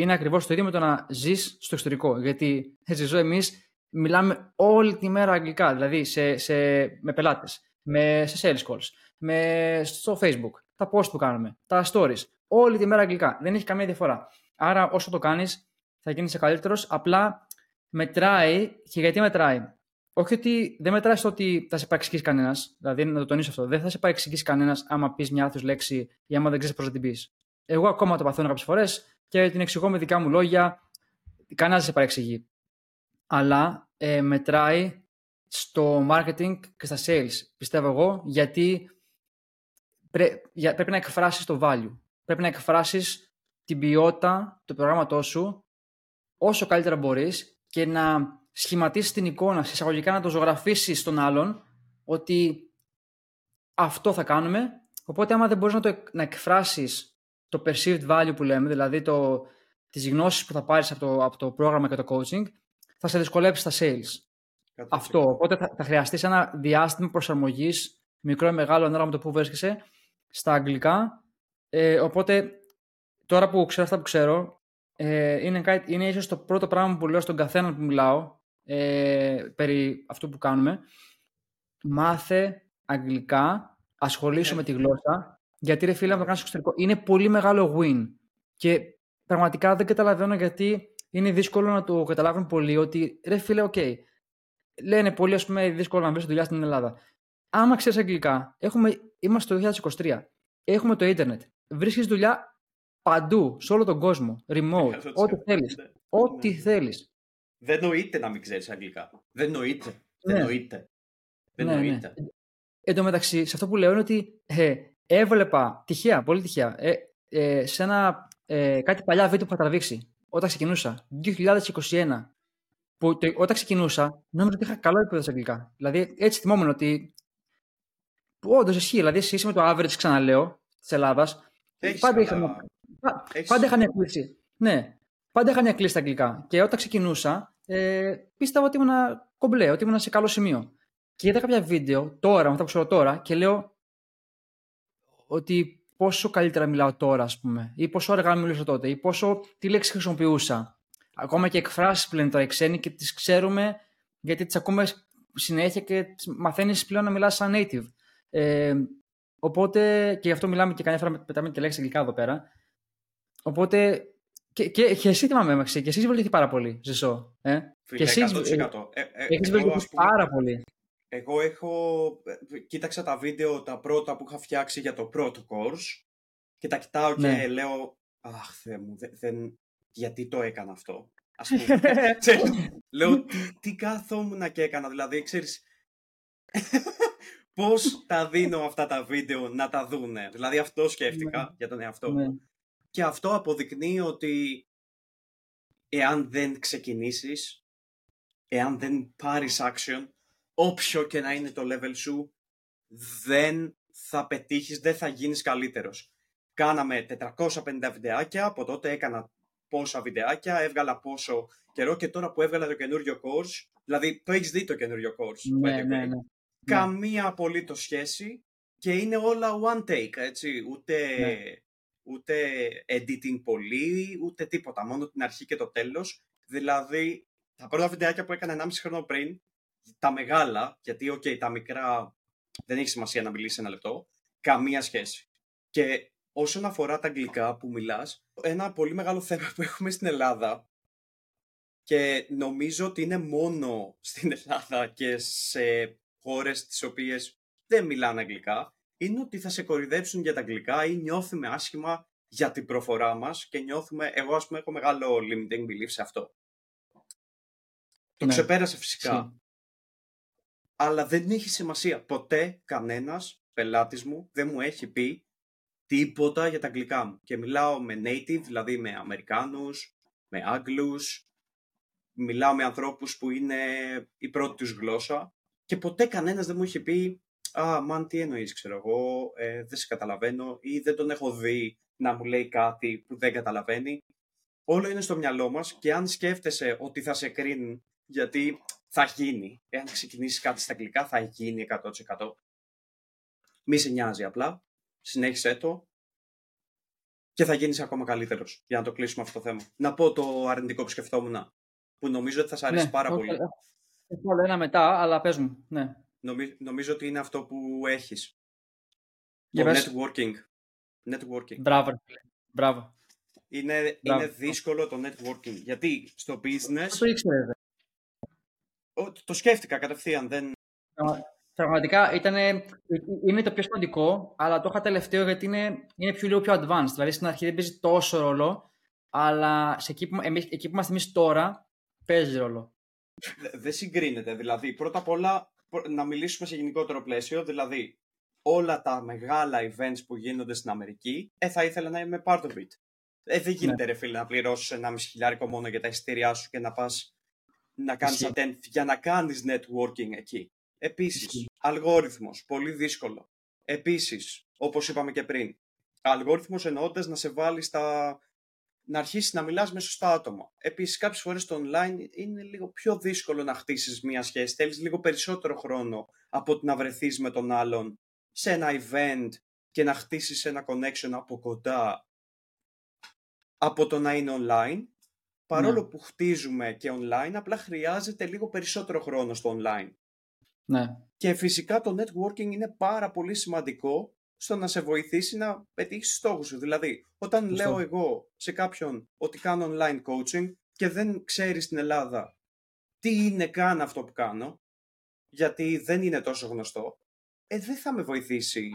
είναι ακριβώς το ίδιο με το να ζεις στο εξωτερικό. Γιατί έτσι ζω εμείς μιλάμε όλη τη μέρα αγγλικά, δηλαδή σε, σε, με πελάτες, με, σε sales calls, με, στο facebook, τα post που κάνουμε, τα stories, όλη τη μέρα αγγλικά. Δεν έχει καμία διαφορά. Άρα όσο το κάνεις θα γίνεις καλύτερος, απλά μετράει και γιατί μετράει. Όχι ότι δεν μετράει στο ότι θα σε παρεξηγήσει κανένας, δηλαδή να το τονίσω αυτό. Δεν θα σε παρεξηγήσει κανένας άμα πεις μια λάθο λέξη ή άμα δεν ξέρεις πώς να την πεις. Εγώ ακόμα το παθαίνω κάποιες φορές και την εξηγώ με δικά μου λόγια. Κανένας δεν σε παρεξηγεί. Αλλά ε, μετράει στο marketing και στα sales, πιστεύω εγώ, γιατί πρέπει να εκφράσεις το value. Πρέπει να εκφράσεις την ποιότητα του προγράμματός σου όσο καλύτερα μπορείς και να σχηματίσεις την εικόνα, εισαγωγικά να το ζωγραφίσεις στον άλλον ότι αυτό θα κάνουμε. Οπότε άμα δεν μπορείς να το να εκφράσεις το perceived value που λέμε, δηλαδή το, τις γνώσεις που θα πάρεις από το, από το πρόγραμμα και το coaching, θα σε δυσκολέψει στα sales. Αυτό. Οπότε θα, θα χρειαστείς ένα διάστημα προσαρμογής, μικρό ή μεγάλο, ανάλογα με το που βρίσκεσαι, στα αγγλικά. Ε, οπότε, τώρα που ξέρω αυτά που ξέρω, ε, είναι, κάτι, είναι ίσως το πρώτο πράγμα που λέω στον καθένα που μιλάω ε, περί αυτού που κάνουμε. Μάθε αγγλικά, ασχολήσου με τη γλώσσα γιατί ρε φίλε, να το κάνεις στο εξωτερικό είναι πολύ μεγάλο win. Και πραγματικά δεν καταλαβαίνω γιατί είναι δύσκολο να το καταλάβουν πολλοί ότι ρε φίλε, OK. Okay, λένε πολύ, ας πούμε, δύσκολο να βρει δουλειά στην Ελλάδα. Άμα ξέρεις αγγλικά, έχουμε, είμαστε το 2023. Έχουμε το ίντερνετ. Βρίσκεις δουλειά παντού, σε όλο τον κόσμο. Remote, ό,τι θέλεις. Ναι. Ό,τι ναι. θέλεις. Δεν νοείται να μην ξέρεις αγγλικά. Δεν νοείται. Δεν ναι. νοείται. Δεν ναι, νοείται. Εν τω μεταξύ, σε αυτό που λέω είναι ότι ε, έβλεπα τυχαία, πολύ τυχαία, ε, ε, σε ένα, ε, κάτι παλιά βίντεο που είχα τραβήξει όταν ξεκινούσα, 2021. Που το, όταν ξεκινούσα, νόμιζα ότι είχα καλό επίπεδο στα αγγλικά. Δηλαδή, έτσι θυμόμουν ότι. Όντως ισχύει. Δηλαδή, εσύ με το average, ξαναλέω, της Ελλάδας. Πάντα, είχα, πάντα είχα μια κλίση. Ναι, πάντα είχα μια κλίση στα αγγλικά. Και όταν ξεκινούσα, ε, πίστευα ότι ήμουν κομπλέ, ότι ήμουν σε καλό σημείο. Και είδα κάποια βίντεο τώρα, με αυτά που ξέρω τώρα, και λέω ότι πόσο καλύτερα μιλάω τώρα, ας πούμε, ή πόσο αργά μιλούσα τότε, ή πόσο τι λέξη χρησιμοποιούσα. Ακόμα και εκφράσεις πλέον τώρα οι ξένοι και τις ξέρουμε γιατί τις ακούμε συνέχεια και μαθαίνεις πλέον να μιλάς σαν native. Ε, οπότε και γι' αυτό μιλάμε και καμιά φορά πετάμε και λέξεις αγγλικά εδώ πέρα. Οπότε και, και, και εσύ τι με και εσύ έχει βελτιωθεί πάρα πολύ, Ζησό. Ε; Φίλε, και εσύ 100%. Ε, ε, έχεις βελτιωθεί πάρα πολύ. Εγώ έχω, ε, κοίταξα τα βίντεο τα πρώτα που είχα φτιάξει για το πρώτο course και τα κοιτάω και ναι. λέω, αχ Θεέ μου, δεν, γιατί το έκανα αυτό; Ας πούμε, <laughs> λέω, τι, τι καθόμουν και έκανα, δηλαδή, ξέρεις, <laughs> πώς τα δίνω αυτά τα βίντεο να τα δούνε; Δηλαδή αυτό σκέφτηκα ναι. για τον εαυτό μου. Ναι. Και αυτό αποδεικνύει ότι εάν δεν ξεκινήσεις, εάν δεν πάρεις action, όποιο και να είναι το level σου, δεν θα πετύχεις, δεν θα γίνεις καλύτερος. Κάναμε 450 βιντεάκια, από τότε έκανα πόσα βιντεάκια, έβγαλα πόσο καιρό και τώρα που έβγαλα το καινούριο course, δηλαδή το έχεις δει το καινούριο course, ναι, ναι, ναι, καμία απολύτως σχέση και είναι όλα one take, έτσι, ούτε, ναι. Ούτε editing πολύ, ούτε τίποτα, μόνο την αρχή και το τέλος. Δηλαδή, τα πρώτα βιντεάκια που έκανα 1,5 χρόνο πριν, τα μεγάλα, γιατί ok, τα μικρά δεν έχει σημασία να μιλήσεις ένα λεπτό, καμία σχέση. Και όσον αφορά τα αγγλικά που μιλάς, ένα πολύ μεγάλο θέμα που έχουμε στην Ελλάδα και νομίζω ότι είναι μόνο στην Ελλάδα και σε χώρες τις οποίες δεν μιλάνε αγγλικά, είναι ότι θα σε κορυδέψουν για τα αγγλικά ή νιώθουμε άσχημα για την προφορά μας και νιώθουμε, εγώ ας πούμε έχω μεγάλο limiting belief σε αυτό. Το ναι. ξεπέρασε φυσικά αλλά δεν έχει σημασία. Ποτέ κανένας πελάτης μου δεν μου έχει πει τίποτα για τα αγγλικά μου. Και μιλάω με native, δηλαδή με Αμερικάνους, με Άγγλους, μιλάω με ανθρώπους που είναι η πρώτη τους γλώσσα και ποτέ κανένας δεν μου έχει πει «Α, μαν, τι εννοείς, ξέρω εγώ, ε, δεν σε καταλαβαίνω» ή «Δεν τον έχω δει να μου λέει κάτι που δεν καταλαβαίνει». Όλο είναι στο μυαλό μας και αν σκέφτεσαι ότι θα σε κρίνουν γιατί θα γίνει. Εάν ξεκινήσεις κάτι στα αγγλικά, θα γίνει 100%. Μη σε νοιάζει απλά. Συνέχισε το. Και θα γίνεις ακόμα καλύτερος. Για να το κλείσουμε αυτό το θέμα. Να πω το αρνητικό που σκεφτόμουν. Που νομίζω ότι θα σα αρέσει ναι, πάρα πολύ. Έχω ένα μετά, αλλά πες μου. Ναι. Νομίζω ότι είναι αυτό που έχεις. το networking. networking. Μπράβο. Μπράβο. Είναι, είναι δύσκολο το networking. Γιατί στο business... Το ήξερε, το σκέφτηκα κατευθείαν. Δεν... Πραγματικά ήταν, είναι το πιο σημαντικό, αλλά το είχα τελευταίο γιατί είναι, είναι πιο, λίγο πιο advanced. Δηλαδή στην αρχή δεν παίζει τόσο ρόλο, αλλά σε εκεί, που, εμείς, εκεί που είμαστε εμείς τώρα παίζει ρόλο. Δεν συγκρίνεται. Δηλαδή, πρώτα απ' όλα να μιλήσουμε σε γενικότερο πλαίσιο. Δηλαδή, όλα τα μεγάλα events που γίνονται στην Αμερική, ε, θα ήθελα να είμαι part of it. Ε, δεν γίνεται, ναι. ρε φίλε, να πληρώσεις ένα μισή χιλιάρικο μόνο για τα εισιτήριά σου και να πας να κάνεις attend για να κάνεις networking εκεί. Επίσης, αλγόριθμος, πολύ δύσκολο. Επίσης, όπως είπαμε και πριν, αλγόριθμος εννοώντας να σε βάλει στα... να αρχίσεις να μιλάς με σωστά άτομα. Επίσης, κάποιες φορές το online είναι λίγο πιο δύσκολο να χτίσεις μια σχέση. Θέλεις λίγο περισσότερο χρόνο από ότι να βρεθείς με τον άλλον σε ένα event και να χτίσεις ένα connection από κοντά από το να είναι online παρόλο ναι. που χτίζουμε και online, απλά χρειάζεται λίγο περισσότερο χρόνο στο online. Ναι. Και φυσικά το networking είναι πάρα πολύ σημαντικό στο να σε βοηθήσει να πετύχεις στόχους σου. Δηλαδή, όταν λέω εγώ σε κάποιον ότι κάνω online coaching και δεν ξέρει στην Ελλάδα τι είναι καν αυτό που κάνω, γιατί δεν είναι τόσο γνωστό, ε, δεν θα με βοηθήσει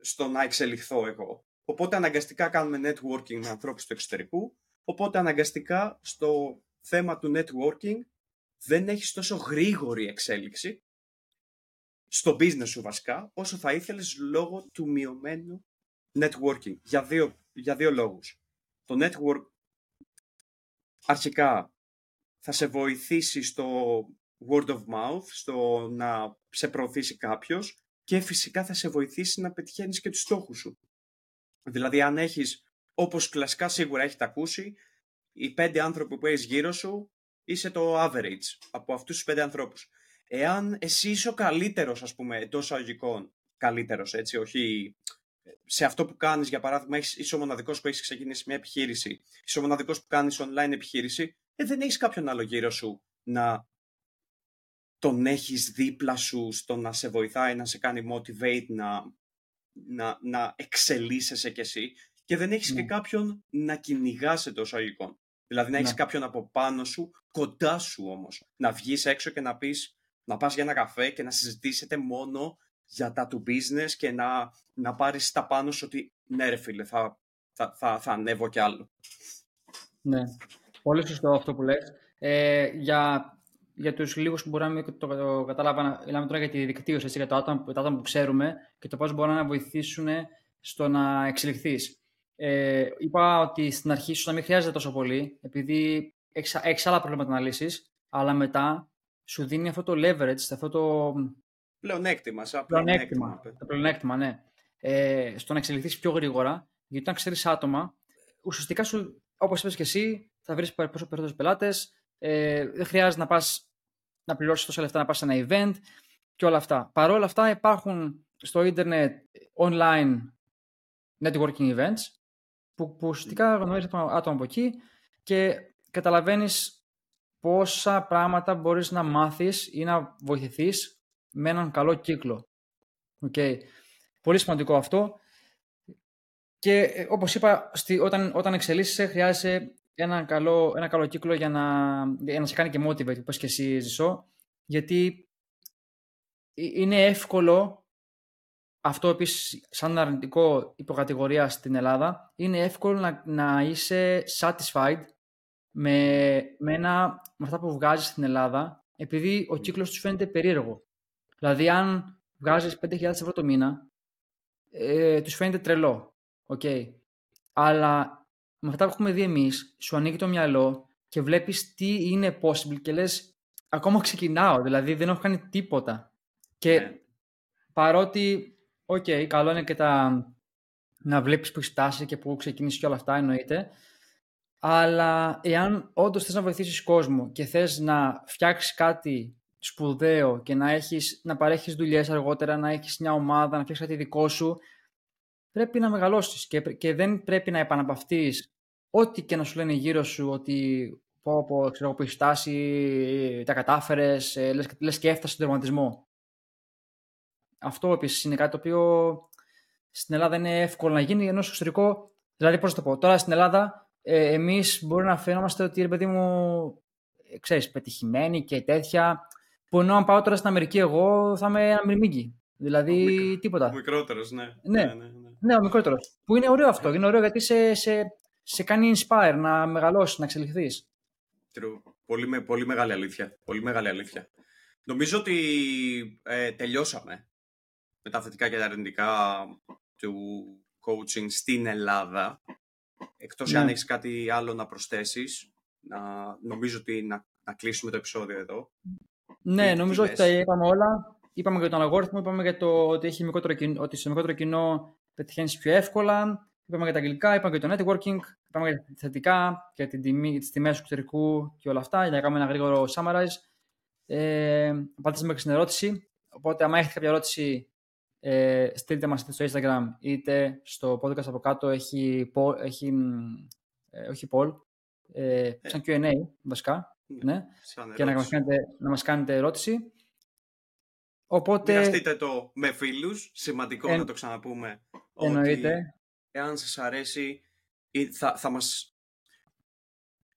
στο να εξελιχθώ εγώ. Οπότε αναγκαστικά κάνουμε networking με ανθρώπους του εξωτερικού Οπότε αναγκαστικά στο θέμα του networking δεν έχεις τόσο γρήγορη εξέλιξη στο business σου βασικά, όσο θα ήθελες λόγω του μειωμένου networking. Για δύο, για δύο λόγους. Το network αρχικά θα σε βοηθήσει στο word of mouth, στο να σε προωθήσει κάποιος και φυσικά θα σε βοηθήσει να πετυχαίνεις και τους στόχους σου. Δηλαδή αν έχεις, όπως κλασικά σίγουρα έχετε ακούσει, οι πέντε άνθρωποι που έχεις γύρω σου είσαι το average από αυτούς τους πέντε ανθρώπους. Εάν εσύ είσαι ο καλύτερος, ας πούμε, εντός αγωγικών, καλύτερος, έτσι, όχι σε αυτό που κάνεις, για παράδειγμα, είσαι ο μοναδικός που έχεις ξεκινήσει μια επιχείρηση, είσαι ο μοναδικός που κάνεις online επιχείρηση, ε, δεν έχεις κάποιον άλλο γύρω σου να τον έχεις δίπλα σου στο να σε βοηθάει, να σε κάνει motivate, να, να, να εξελίσσεσαι κι εσύ και δεν έχεις και ναι. κάποιον να κυνηγάς εντός αγωγικών. Δηλαδή να έχεις ναι. κάποιον από πάνω σου, κοντά σου όμως. Να βγεις έξω και να πεις, να πας για ένα καφέ και να συζητήσετε μόνο για τα του business και να, να πάρεις τα πάνω σου ότι ναι ρε φίλε, θα, θα, θα, θα ανέβω κι άλλο. Ναι, πολύ σωστό αυτό που λες. Ε, για, για τους λίγους που μπορεί να μην το, το κατάλαβα, μιλάμε τώρα για τη δικτύωση, έτσι, για το άτομο, το άτομο που ξέρουμε και το πώς μπορούν να βοηθήσουν στο να εξελιχθείς. Ε, είπα ότι στην αρχή σου να μην χρειάζεται τόσο πολύ, επειδή έχεις άλλα προβλήματα να λύσεις, αλλά μετά σου δίνει αυτό το leverage, αυτό το. Πλεονέκτημα, σαν πλεονέκτημα. Το πλεονέκτημα, ναι. Ε, στο να εξελιχθείς πιο γρήγορα, γιατί όταν ξέρεις άτομα, ουσιαστικά σου, όπως είπες και εσύ, θα βρεις πόσο περισσότερους πελάτες. Ε, δεν χρειάζεται να πας να πληρώσεις τόσα λεφτά να πας σε ένα event και όλα αυτά. Παρ' όλα αυτά υπάρχουν στο ίντερνετ online networking events που, που ουσιαστικά γνωρίζεις άτομα από εκεί και καταλαβαίνεις πόσα πράγματα μπορείς να μάθεις ή να βοηθηθείς με έναν καλό κύκλο. Okay. Πολύ σημαντικό αυτό. Και ε, όπως είπα, στη, όταν, όταν εξελίσσεσαι χρειάζεσαι ένα καλό, ένα καλό κύκλο για να, για να σε κάνει και motivate, όπως και εσύ ζησό, γιατί ε, είναι εύκολο αυτό επίσης, σαν αρνητικό υποκατηγορία στην Ελλάδα, είναι εύκολο να, να είσαι satisfied με, με, ένα, με αυτά που βγάζεις στην Ελλάδα, επειδή ο κύκλος τους φαίνεται περίεργο. Δηλαδή, αν βγάζεις 5.000 ευρώ το μήνα, ε, τους φαίνεται τρελό. Okay. Αλλά με αυτά που έχουμε δει εμείς, σου ανοίγει το μυαλό και βλέπεις τι είναι possible και λες, ακόμα ξεκινάω, δηλαδή δεν έχω κάνει τίποτα. Και ναι. παρότι OK, okay, καλό είναι και τα... να βλέπεις που έχεις φτάσει και που ξεκίνησε και όλα αυτά, εννοείται. Αλλά εάν όντως θες να βοηθήσεις κόσμο και θες να φτιάξεις κάτι σπουδαίο και να, έχεις, να παρέχεις δουλειές αργότερα, να έχεις μια ομάδα, να φτιάξεις κάτι δικό σου, πρέπει να μεγαλώσεις και, και δεν πρέπει να επαναπαυτείς ό,τι και να σου λένε γύρω σου ότι πω, πω, ξέρω, που έχεις φτάσει, τα κατάφερες, ε, λες, λες και έφτασες στον τερματισμό. Αυτό επίσης είναι κάτι το οποίο στην Ελλάδα είναι εύκολο να γίνει, ενώ στο εξωτερικό. Δηλαδή, πώς το πω, τώρα στην Ελλάδα ε, εμείς μπορεί να φαίνομαστε ότι ρε παιδί μου, ε, ξέρεις, πετυχημένοι και τέτοια. Που ενώ αν πάω τώρα στην Αμερική, εγώ θα είμαι ένα μυρμήγκι. Δηλαδή, ο τίποτα. Ο μικρότερος, ναι. Ναι. ναι. ναι, ναι, ναι. ο μικρότερος. Που είναι ωραίο αυτό. Είναι ωραίο γιατί σε, σε, σε κάνει inspire να μεγαλώσεις, να εξελιχθείς. True. Πολύ, πολύ μεγάλη αλήθεια. Πολύ μεγάλη αλήθεια. Νομίζω ότι ε, τελειώσαμε με τα θετικά και τα αρνητικά του coaching στην Ελλάδα. Εκτός ναι. αν έχεις κάτι άλλο να προσθέσεις, να, νομίζω ότι να, να κλείσουμε το επεισόδιο εδώ. Ναι, νομίζω ότι τα είπαμε όλα. Είπαμε για τον αλγόριθμο, είπαμε για το ότι, έχει μικρότερο κοινό, ότι σε μικρότερο κοινό πετυχαίνεις πιο εύκολα. Είπαμε για τα αγγλικά, είπαμε για το networking, είπαμε για τα θετικά, για την τιμή, τις τιμές του εξωτερικού και όλα αυτά, για να κάνουμε ένα γρήγορο summarize. Ε, απαντήσαμε και στην ερώτηση. Οπότε, αν έχετε κάποια ερώτηση, ε, στείλτε μας είτε στο Instagram είτε στο podcast από κάτω έχει, έχει ε, όχι poll, ε, σαν Q&A βασικά ναι, ναι και να μας, κάνετε, να μας κάνετε ερώτηση. Οπότε... Μοιραστείτε το με φίλους, σημαντικό να το ξαναπούμε. Εννοείται. Ότι εάν σας αρέσει θα, θα μας...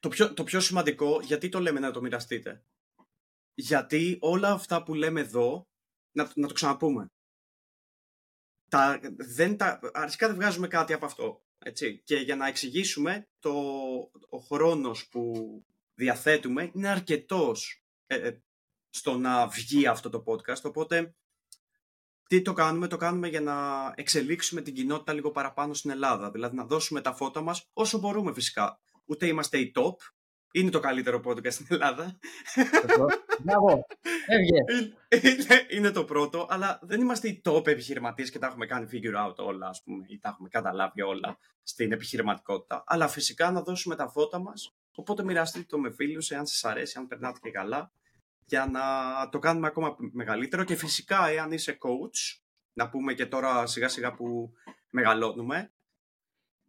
Το πιο, το πιο σημαντικό, γιατί το λέμε να το μοιραστείτε; Γιατί όλα αυτά που λέμε εδώ, να, να το ξαναπούμε τα, δεν τα, αρχικά δεν βγάζουμε κάτι από αυτό. Έτσι. Και για να εξηγήσουμε, το, ο χρόνος που διαθέτουμε είναι αρκετός ε, ε, στο να βγει αυτό το podcast, οπότε τι το κάνουμε, το κάνουμε για να εξελίξουμε την κοινότητα λίγο παραπάνω στην Ελλάδα. Δηλαδή να δώσουμε τα φώτα μας όσο μπορούμε φυσικά. Ούτε είμαστε οι top, είναι το καλύτερο podcast στην Ελλάδα. Μπράβο. Έβγε. <laughs> Είναι, είναι το πρώτο, αλλά δεν είμαστε οι top επιχειρηματίες και τα έχουμε κάνει figure out όλα, ας πούμε, ή τα έχουμε καταλάβει όλα στην επιχειρηματικότητα. Αλλά φυσικά να δώσουμε τα φώτα μας. Οπότε μοιραστείτε το με φίλους, εάν σας αρέσει, αν περνάτε και καλά, για να το κάνουμε ακόμα μεγαλύτερο. Και φυσικά, εάν είσαι coach, να πούμε και τώρα σιγά σιγά που μεγαλώνουμε,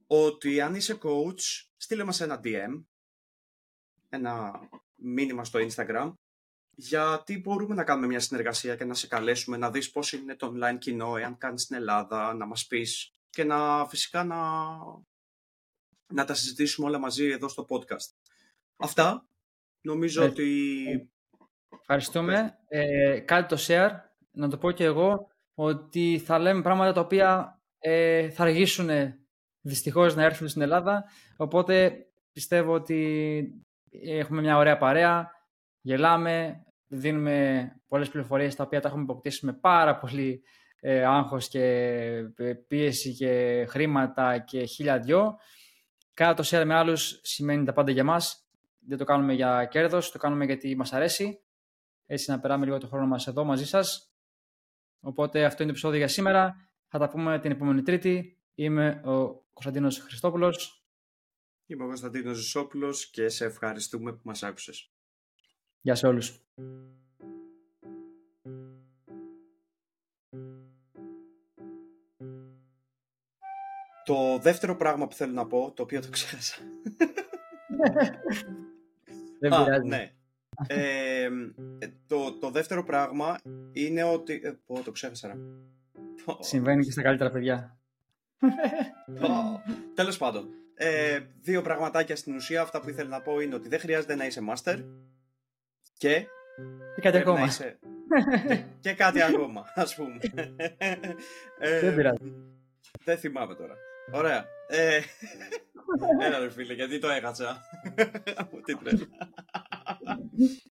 ότι αν είσαι coach, στείλε μας ένα DM ένα μήνυμα στο Instagram γιατί μπορούμε να κάνουμε μια συνεργασία και να σε καλέσουμε να δεις πώς είναι το online κοινό, εάν κάνεις στην Ελλάδα, να μας πεις και να φυσικά να, να τα συζητήσουμε όλα μαζί εδώ στο podcast. Αυτά. Νομίζω Ε, ότι... Ευχαριστούμε. Ε, κάτι το share, να το πω και εγώ, ότι θα λέμε πράγματα τα οποία ε, θα αργήσουν δυστυχώς να έρθουν στην Ελλάδα. Οπότε πιστεύω ότι έχουμε μια ωραία παρέα, γελάμε, δίνουμε πολλές πληροφορίες τα οποία τα έχουμε αποκτήσει με πάρα πολύ ε, άγχος και ε, πίεση και χρήματα και χίλια δυο. Κάθε το share με άλλους σημαίνει τα πάντα για μας. Δεν το κάνουμε για κέρδος, το κάνουμε γιατί μας αρέσει. Έτσι να περάμε λίγο το χρόνο μας εδώ μαζί σας. Οπότε αυτό είναι το επεισόδιο για σήμερα. Θα τα πούμε την επόμενη Τρίτη. Είμαι ο Κωνσταντίνος Χριστόπουλος. Είμαι ο Κωνσταντίνος Ζησόπουλος και σε ευχαριστούμε που μας άκουσες. Γεια σε όλους. Το δεύτερο πράγμα που θέλω να πω, το οποίο το ξέχασα. Δεν Α, πειράζει. ναι. Ε, το, το δεύτερο πράγμα είναι ότι... Ε, πω, το ξέχασα. ρε. Συμβαίνει και στα καλύτερα παιδιά. Τέλος πάντων. Ε, δύο πραγματάκια στην ουσία. Αυτά που ήθελα να πω είναι ότι δεν χρειάζεται να είσαι master και. Και κάτι πρέπει να ακόμα. είσαι- και, και κάτι <laughs> ακόμα, ας πούμε. Ε, Δεν πειράζει. δεν θυμάμαι τώρα. Ωραία. Ε, <laughs> έλα ρε φίλε, γιατί το έχασα. <laughs> Τι τρέλα.